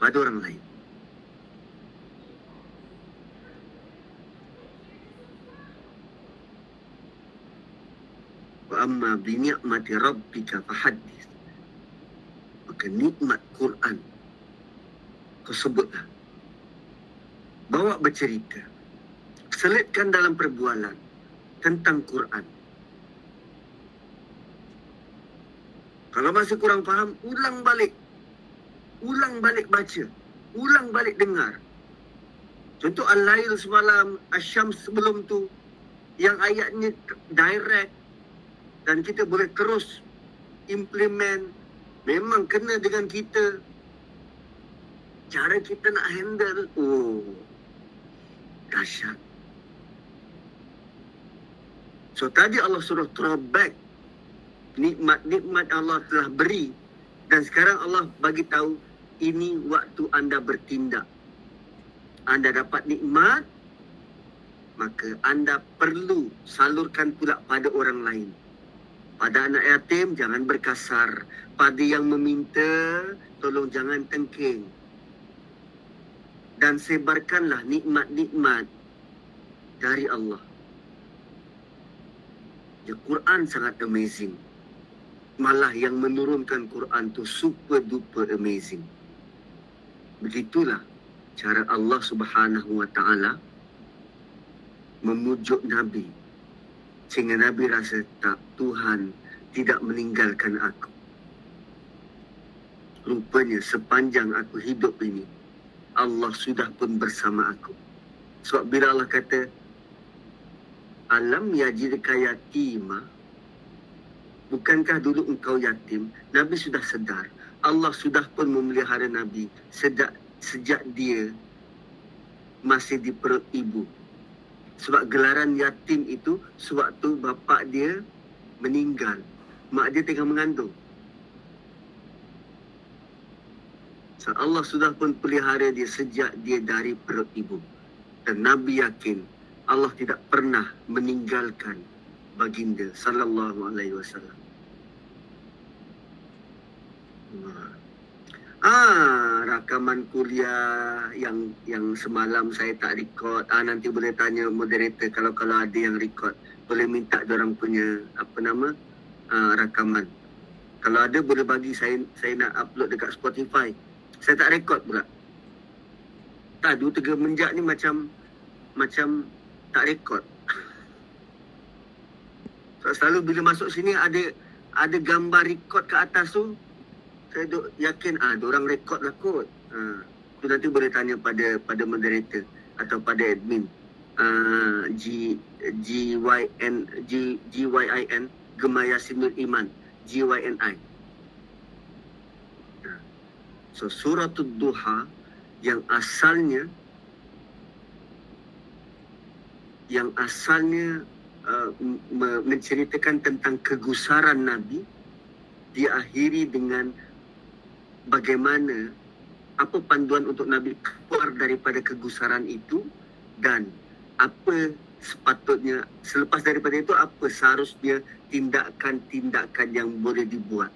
pada orang lain. Amma bi ni'mati rabbika fahaddis. Maka nikmat Quran kau sebutlah. Bawa bercerita. Selitkan dalam perbualan tentang Quran. Kalau masih kurang faham, ulang balik. Ulang balik baca. Ulang balik dengar. Contoh Al-Lail semalam, Asyam sebelum tu, yang ayatnya direct, dan kita boleh terus implement memang kena dengan kita cara kita nak handle oh dahsyat so tadi Allah suruh throwback nikmat-nikmat Allah telah beri dan sekarang Allah bagi tahu ini waktu anda bertindak anda dapat nikmat maka anda perlu salurkan pula pada orang lain pada anak yatim jangan berkasar. Pada yang meminta tolong jangan tengking. Dan sebarkanlah nikmat-nikmat dari Allah. Ya Quran sangat amazing. Malah yang menurunkan Quran tu super duper amazing. Begitulah cara Allah Subhanahu Wa Taala memujuk Nabi Sehingga Nabi rasa tak Tuhan tidak meninggalkan aku. Rupanya sepanjang aku hidup ini, Allah sudah pun bersama aku. Sebab bila Allah kata, Alam yajidka yatima, bukankah dulu engkau yatim? Nabi sudah sedar. Allah sudah pun memelihara Nabi sejak, sejak dia masih di perut ibu sebab gelaran yatim itu sewaktu bapa dia meninggal. Mak dia tengah mengandung. So Allah sudah pun pelihara dia sejak dia dari perut ibu. Dan Nabi yakin Allah tidak pernah meninggalkan baginda sallallahu alaihi wasallam. Ah, rakaman kuliah yang yang semalam saya tak record. Ah nanti boleh tanya moderator kalau kalau ada yang record. Boleh minta orang punya apa nama? Ah, rakaman. Kalau ada boleh bagi saya saya nak upload dekat Spotify. Saya tak record pula. Tak dua tiga menjak ni macam macam tak record. So, selalu bila masuk sini ada ada gambar record kat atas tu saya duk yakin ah orang rekod lah kot. Ha, tu nanti boleh tanya pada pada moderator atau pada admin. Uh, G G Y N G G Y I N Gemaya Sinul Iman G Y N I. So suratul duha yang asalnya yang asalnya uh, menceritakan tentang kegusaran Nabi diakhiri dengan bagaimana apa panduan untuk Nabi keluar daripada kegusaran itu dan apa sepatutnya selepas daripada itu apa seharusnya tindakan-tindakan yang boleh dibuat.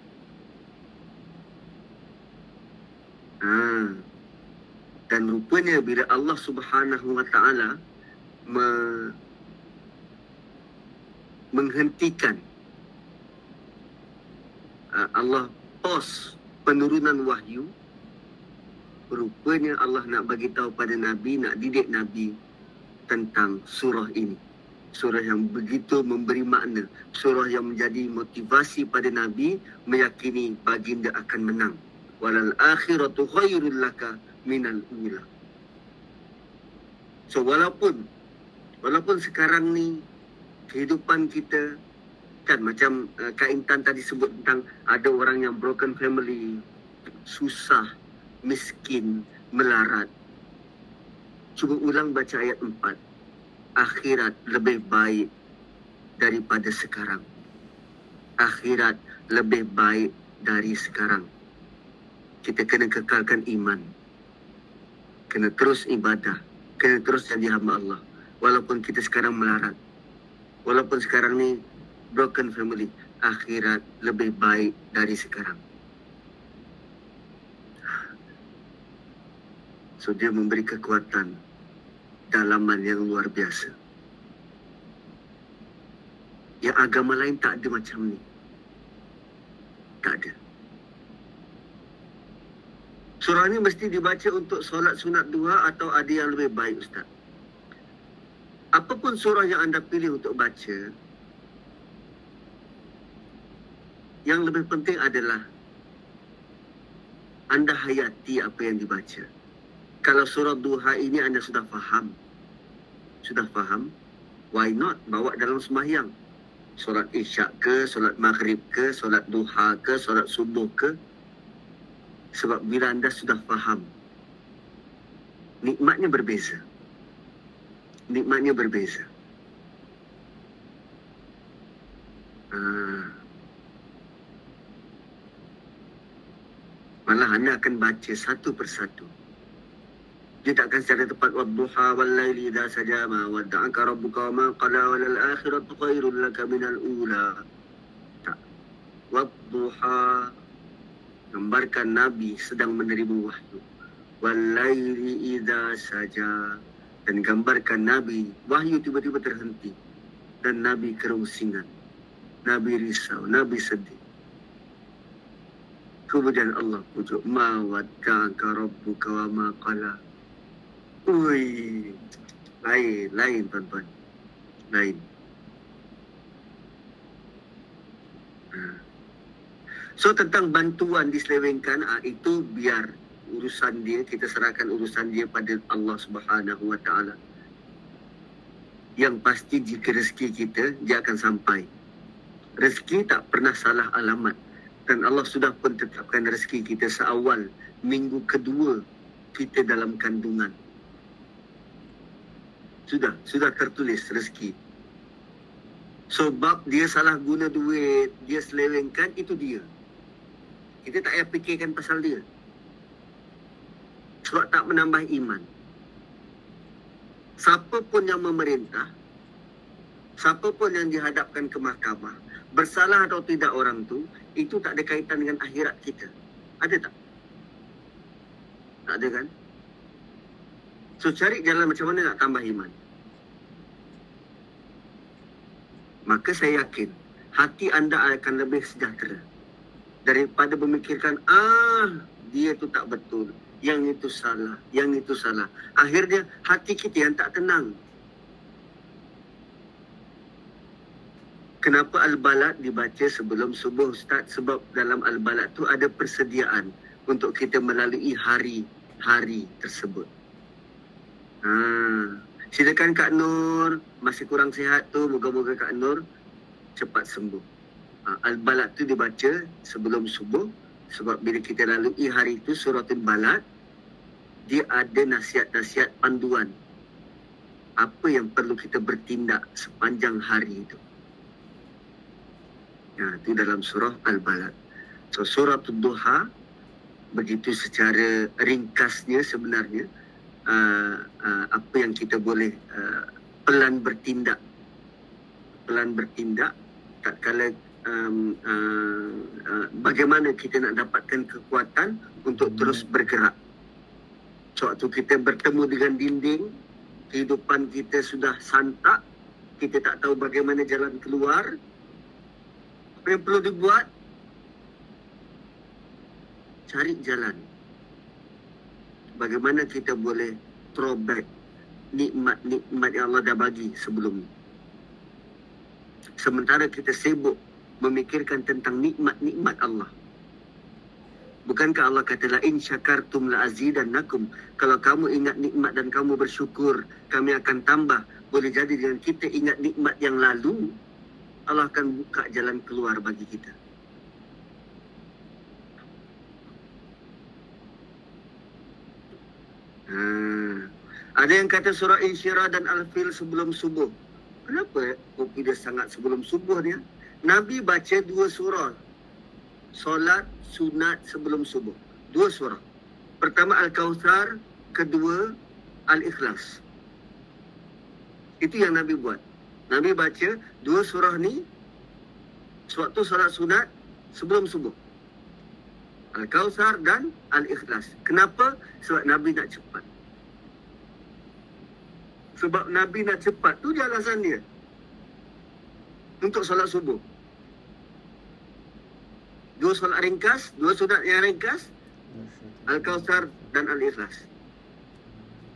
Ha. Dan rupanya bila Allah Subhanahu Wa Taala me, menghentikan uh, Allah pause penurunan wahyu rupanya Allah nak bagi tahu pada nabi nak didik nabi tentang surah ini surah yang begitu memberi makna surah yang menjadi motivasi pada nabi meyakini baginda akan menang walal akhiratu khairul laka minal ula so walaupun walaupun sekarang ni kehidupan kita kan macam uh, Kak Intan tadi sebut tentang ada orang yang broken family, susah, miskin, melarat. Cuba ulang baca ayat 4. Akhirat lebih baik daripada sekarang. Akhirat lebih baik dari sekarang. Kita kena kekalkan iman. Kena terus ibadah. Kena terus jadi hamba Allah. Walaupun kita sekarang melarat. Walaupun sekarang ni broken family akhirat lebih baik dari sekarang. So dia memberi kekuatan dalaman yang luar biasa. Yang agama lain tak ada macam ni. Tak ada. Surah ni mesti dibaca untuk solat sunat dua atau ada yang lebih baik Ustaz. Apapun surah yang anda pilih untuk baca, yang lebih penting adalah anda hayati apa yang dibaca. Kalau surah duha ini anda sudah faham, sudah faham, why not bawa dalam sembahyang? Solat isyak ke, solat maghrib ke, solat duha ke, solat subuh ke? Sebab bila anda sudah faham, nikmatnya berbeza. Nikmatnya berbeza. Ah. Malah anda akan baca satu persatu. Dia tak akan secara tepat wadduha wal laili idza sajama wadda'aka rabbuka wa ma qala wal akhiratu khairul laka minal ula. Tak. Wadduha gambarkan Nabi sedang menerima wahyu. Wal laili idza saja dan gambarkan Nabi wahyu tiba-tiba terhenti dan Nabi kerusingan. Nabi risau, Nabi sedih. Kemudian Allah pujuk ma wadda'aka rabbuka wa ma qala. Ui. Lain, lain tuan-tuan. Lain. So tentang bantuan diselewengkan ah, itu biar urusan dia kita serahkan urusan dia pada Allah Subhanahu Wa Taala. Yang pasti jika rezeki kita dia akan sampai. Rezeki tak pernah salah alamat dan Allah sudah pun tetapkan rezeki kita seawal minggu kedua kita dalam kandungan. Sudah, sudah tertulis rezeki. Sebab dia salah guna duit, dia selewengkan, itu dia. Kita tak payah fikirkan pasal dia. Sebab tak menambah iman. Siapa pun yang memerintah, siapa pun yang dihadapkan ke mahkamah, bersalah atau tidak orang tu, itu tak ada kaitan dengan akhirat kita. Ada tak? Tak ada kan? So cari jalan macam mana nak tambah iman. Maka saya yakin hati anda akan lebih sejahtera daripada memikirkan ah dia tu tak betul, yang itu salah, yang itu salah. Akhirnya hati kita yang tak tenang. Kenapa Al-Balad dibaca sebelum subuh Ustaz? Sebab dalam Al-Balad tu ada persediaan untuk kita melalui hari-hari tersebut. Ha. Silakan Kak Nur, masih kurang sihat tu, moga-moga Kak Nur cepat sembuh. Ha. Al-Balad tu dibaca sebelum subuh sebab bila kita lalui hari itu suratul Balad, dia ada nasihat-nasihat panduan apa yang perlu kita bertindak sepanjang hari itu. Ya, itu dalam surah Al-Balad. So surah Duha begitu secara ringkasnya sebenarnya uh, uh, apa yang kita boleh uh, pelan bertindak pelan bertindak tak kala um, uh, uh, bagaimana kita nak dapatkan kekuatan untuk terus bergerak Sewaktu kita bertemu dengan dinding, kehidupan kita sudah santak, kita tak tahu bagaimana jalan keluar. Apa yang perlu dibuat? Cari jalan. Bagaimana kita boleh throwback nikmat-nikmat yang Allah dah bagi sebelum ni. Sementara kita sibuk memikirkan tentang nikmat-nikmat Allah. Bukankah Allah kata la in syakartum la azidannakum? Kalau kamu ingat nikmat dan kamu bersyukur, kami akan tambah. Boleh jadi dengan kita ingat nikmat yang lalu, Allah akan buka jalan keluar bagi kita. Ha. Ada yang kata surah Insyirah dan Al-Fil sebelum subuh. Kenapa kopi dia sangat sebelum subuh dia? Nabi baca dua surah. Solat sunat sebelum subuh. Dua surah. Pertama Al-Kawthar, kedua Al-Ikhlas. Itu yang Nabi buat. Nabi baca dua surah ni sewaktu solat sunat sebelum subuh. Al-Kawthar dan Al-Ikhlas. Kenapa? Sebab Nabi nak cepat. Sebab Nabi nak cepat. Tu dia alasan dia. Untuk solat subuh dua solat ringkas, dua sunat yang ringkas, Al-Kawthar dan Al-Ikhlas.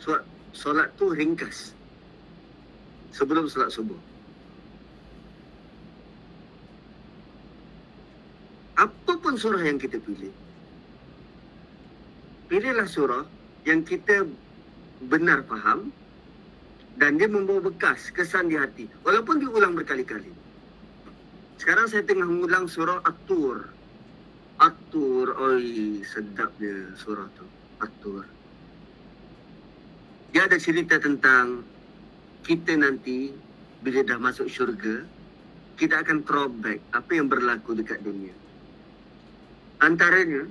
Solat, solat tu ringkas. Sebelum solat subuh. Apa pun surah yang kita pilih. Pilihlah surah yang kita benar faham dan dia membawa bekas, kesan di hati. Walaupun diulang berkali-kali. Sekarang saya tengah mengulang surah At-Tur. Atur, oi sedapnya surah tu. Atur. Dia ada cerita tentang kita nanti bila dah masuk syurga, kita akan throwback apa yang berlaku dekat dunia. Antaranya,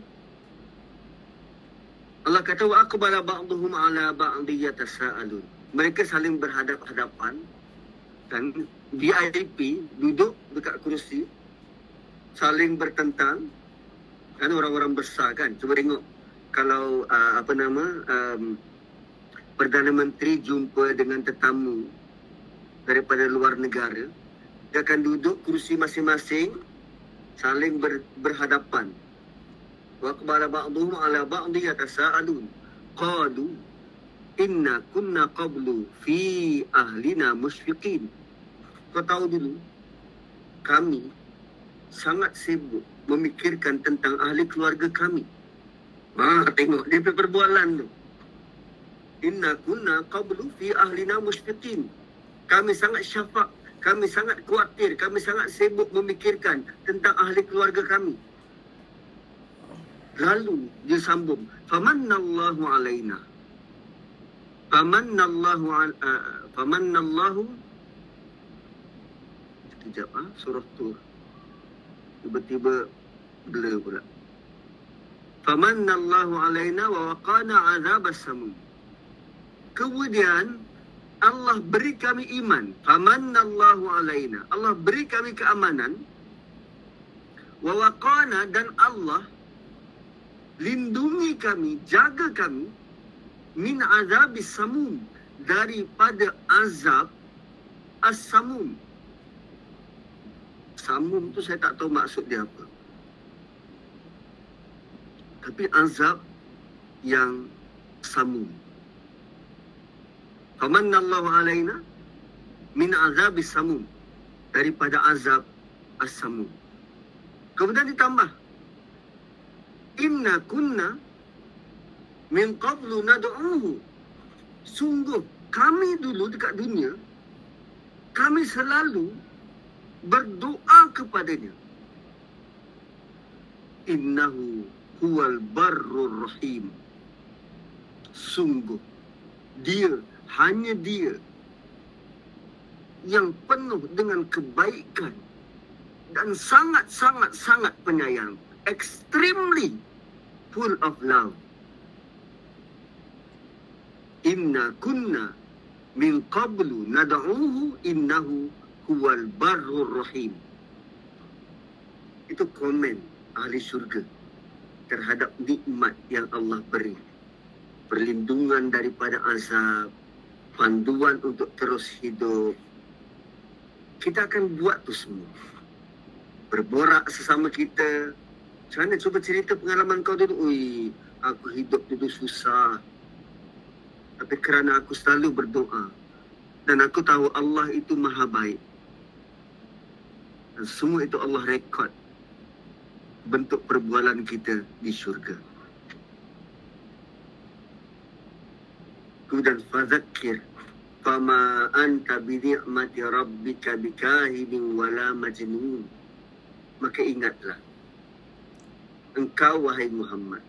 Allah kata wa aqbala ba'dhum ala ba'dhi yatasaalun. Mereka saling berhadap-hadapan dan VIP duduk dekat kerusi saling bertentang. Kan orang-orang besar kan? Cuba tengok kalau uh, apa nama um, perdana menteri jumpa dengan tetamu daripada luar negara dia akan duduk kursi masing-masing saling ber, berhadapan. Wa qala ba'dhum ala ba'dhi yatasaalun. Qalu inna kunna qablu fi ahlina musyfiqin kau tahu dulu kami sangat sibuk memikirkan tentang ahli keluarga kami. Ha, tengok dia perbualan tu. Inna kunna qablu fi ahlina musyfiqin. Kami sangat syafaq, kami sangat khawatir, kami sangat sibuk memikirkan tentang ahli keluarga kami. Lalu dia sambung, famannallahu alaina. Famannallahu uh, famannallahu Sekejap ah, ha? surah tu tiba-tiba blur pula. Famannallahu alaina wa waqana azab as-samum. Kemudian Allah beri kami iman. Famannallahu alaina. Allah beri kami keamanan. Wa waqana dan Allah lindungi kami, jaga kami min azabis samum daripada azab as-samum. Samum tu saya tak tahu maksud dia apa. Tapi azab yang samum. Famanna Allah alaina min azabis samum daripada azab as-samum. Kemudian ditambah Inna kunna min qablu nad'uhu. Sungguh kami dulu dekat dunia kami selalu berdoa kepadanya. Innahu huwal barrur rahim. Sungguh dia hanya dia yang penuh dengan kebaikan dan sangat-sangat sangat penyayang extremely full of love inna kunna min qablu nad'uhu innahu huwal barrur rahim. Itu komen ahli syurga terhadap nikmat yang Allah beri. Perlindungan daripada azab panduan untuk terus hidup. Kita akan buat tu semua. Berborak sesama kita. Macam cuba cerita pengalaman kau dulu. Ui aku hidup dulu susah. Tapi kerana aku selalu berdoa. Dan aku tahu Allah itu maha baik. Semua itu Allah rekod bentuk perbualan kita di syurga. Kemudian fadzakir fama anta bi ni'mati rabbika bikahinin wala majnun. Maka ingatlah engkau wahai Muhammad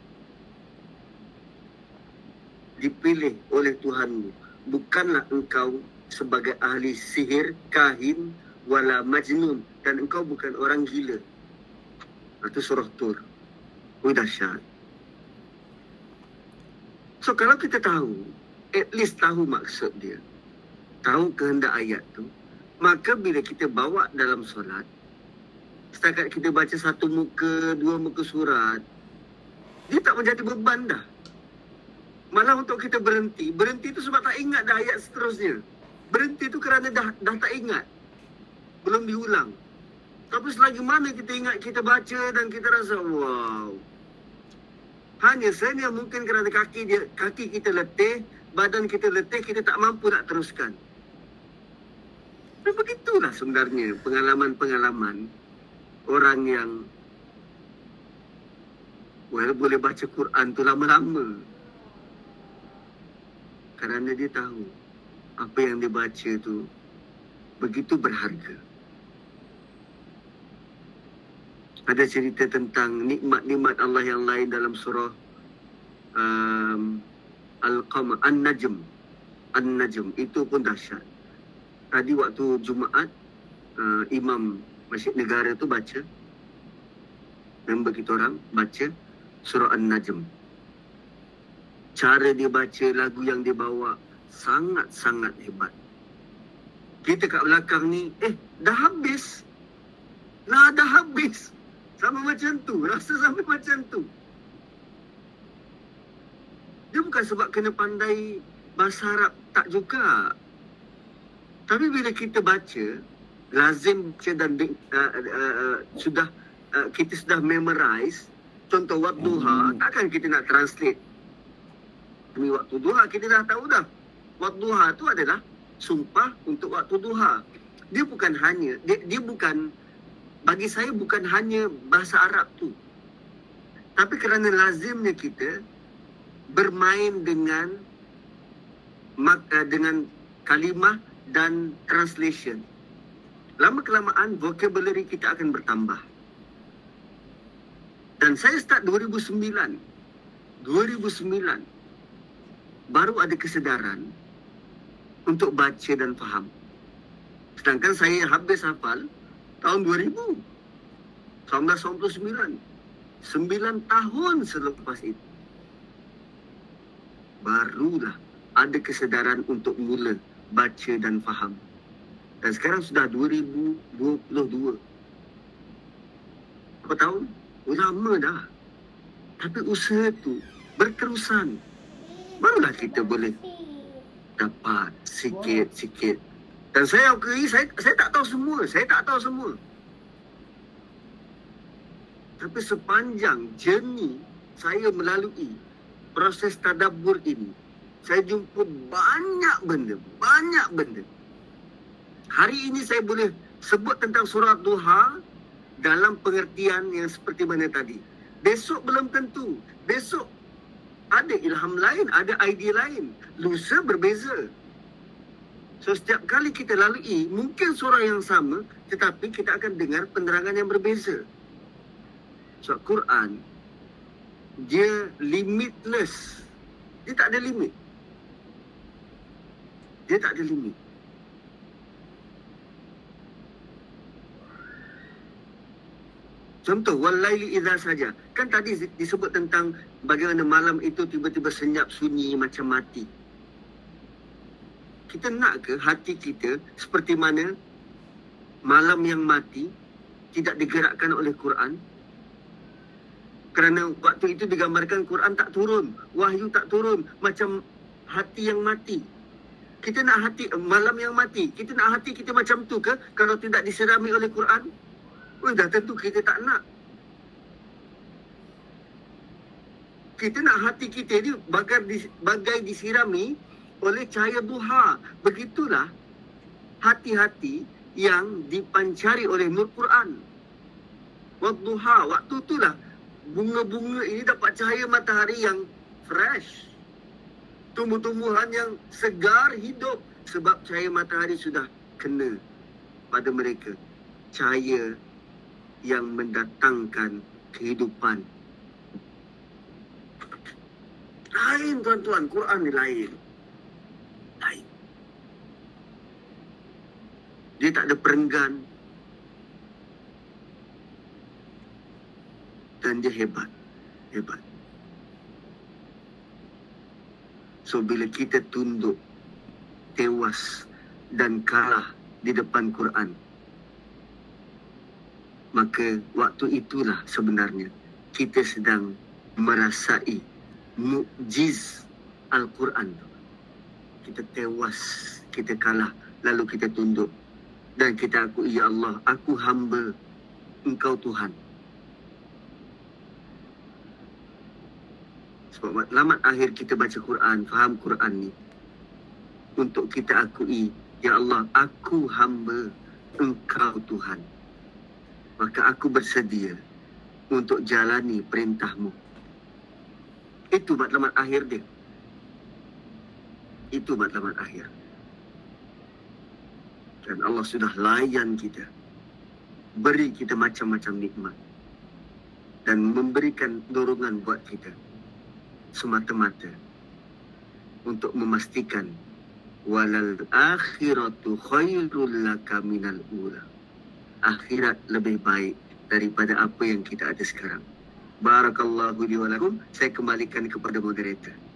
dipilih oleh Tuhanmu. Bukanlah engkau sebagai ahli sihir, kahin, wala majnun. Dan engkau bukan orang gila. Itu surah Tur. Oh, dahsyat. So, kalau kita tahu, at least tahu maksud dia. Tahu kehendak ayat tu. Maka bila kita bawa dalam solat, setakat kita baca satu muka, dua muka surat, dia tak menjadi beban dah. Malah untuk kita berhenti. Berhenti tu sebab tak ingat dah ayat seterusnya. Berhenti tu kerana dah dah tak ingat. Belum diulang. Tapi selagi mana kita ingat kita baca dan kita rasa wow. Hanya saja mungkin kerana kaki dia kaki kita letih, badan kita letih, kita tak mampu nak teruskan. Dan begitulah sebenarnya pengalaman-pengalaman orang yang well, boleh baca Quran tu lama-lama kerana dia tahu apa yang dia baca tu begitu berharga. Ada cerita tentang nikmat-nikmat Allah yang lain dalam surah um, Al-Qamar, An-Najm. An-Najm, itu pun dahsyat. Tadi waktu Jumaat, uh, Imam Masjid Negara tu baca, member kita orang baca surah An-Najm cara dia baca lagu yang dia bawa sangat-sangat hebat. Kita kat belakang ni, eh dah habis. Lah dah habis. Sama macam tu. Rasa sama macam tu. Dia bukan sebab kena pandai bahasa Arab. Tak juga. Tapi bila kita baca, lazim baca dan uh, uh, uh, sudah uh, kita sudah memorize, contoh waktu hmm. takkan kita nak translate demi waktu duha kita dah tahu dah waktu duha tu adalah sumpah untuk waktu duha dia bukan hanya dia, dia bukan bagi saya bukan hanya bahasa Arab tu. Tapi kerana lazimnya kita bermain dengan maka dengan kalimah dan translation. Lama kelamaan vocabulary kita akan bertambah. Dan saya start 2009 2009 baru ada kesedaran untuk baca dan faham. Sedangkan saya habis hafal tahun 2000. 1999. Sembilan tahun selepas itu. Barulah ada kesedaran untuk mula baca dan faham. Dan sekarang sudah 2022. Apa tahun? Oh, lama dah. Tapi usaha tu berterusan. Barulah kita boleh dapat sikit-sikit. Dan saya akui, saya, saya tak tahu semua. Saya tak tahu semua. Tapi sepanjang journey saya melalui proses tadabbur ini, saya jumpa banyak benda, banyak benda. Hari ini saya boleh sebut tentang surah Duha dalam pengertian yang seperti mana tadi. Besok belum tentu. Besok ada ilham lain, ada idea lain. Lusa berbeza. So setiap kali kita lalui mungkin surah yang sama tetapi kita akan dengar penerangan yang berbeza. So Quran dia limitless. Dia tak ada limit. Dia tak ada limit. Contoh, walaili idha saja. Kan tadi disebut tentang bagaimana malam itu tiba-tiba senyap sunyi macam mati. Kita nak ke hati kita seperti mana malam yang mati tidak digerakkan oleh Quran? Kerana waktu itu digambarkan Quran tak turun. Wahyu tak turun. Macam hati yang mati. Kita nak hati malam yang mati. Kita nak hati kita macam tu ke kalau tidak diserami oleh Quran? Oh, dah tentu kita tak nak. Kita nak hati kita ni bagai, bagai disirami oleh cahaya duha. Begitulah hati-hati yang dipancari oleh Nur Quran. Waktu duha, waktu itulah bunga-bunga ini dapat cahaya matahari yang fresh. Tumbuh-tumbuhan yang segar hidup sebab cahaya matahari sudah kena pada mereka. Cahaya yang mendatangkan kehidupan. Lain tuan-tuan, Quran ni lain. Lain. Dia tak ada perenggan. Dan dia hebat. Hebat. So bila kita tunduk, tewas dan kalah di depan Quran, maka waktu itulah sebenarnya kita sedang merasai mukjiz Al-Quran Kita tewas, kita kalah, lalu kita tunduk. Dan kita aku, Ya Allah, aku hamba Engkau Tuhan. Sebab lamat akhir kita baca Quran, faham Quran ni. Untuk kita akui, Ya Allah, aku hamba Engkau Tuhan maka aku bersedia untuk jalani perintahmu. Itu matlamat akhir dia. Itu matlamat akhir. Dan Allah sudah layan kita. Beri kita macam-macam nikmat. Dan memberikan dorongan buat kita. Semata-mata. Untuk memastikan. Walal akhiratu khairul laka minal ula akhirat lebih baik daripada apa yang kita ada sekarang. Barakallahu li wa lakum. Saya kembalikan kepada moderator.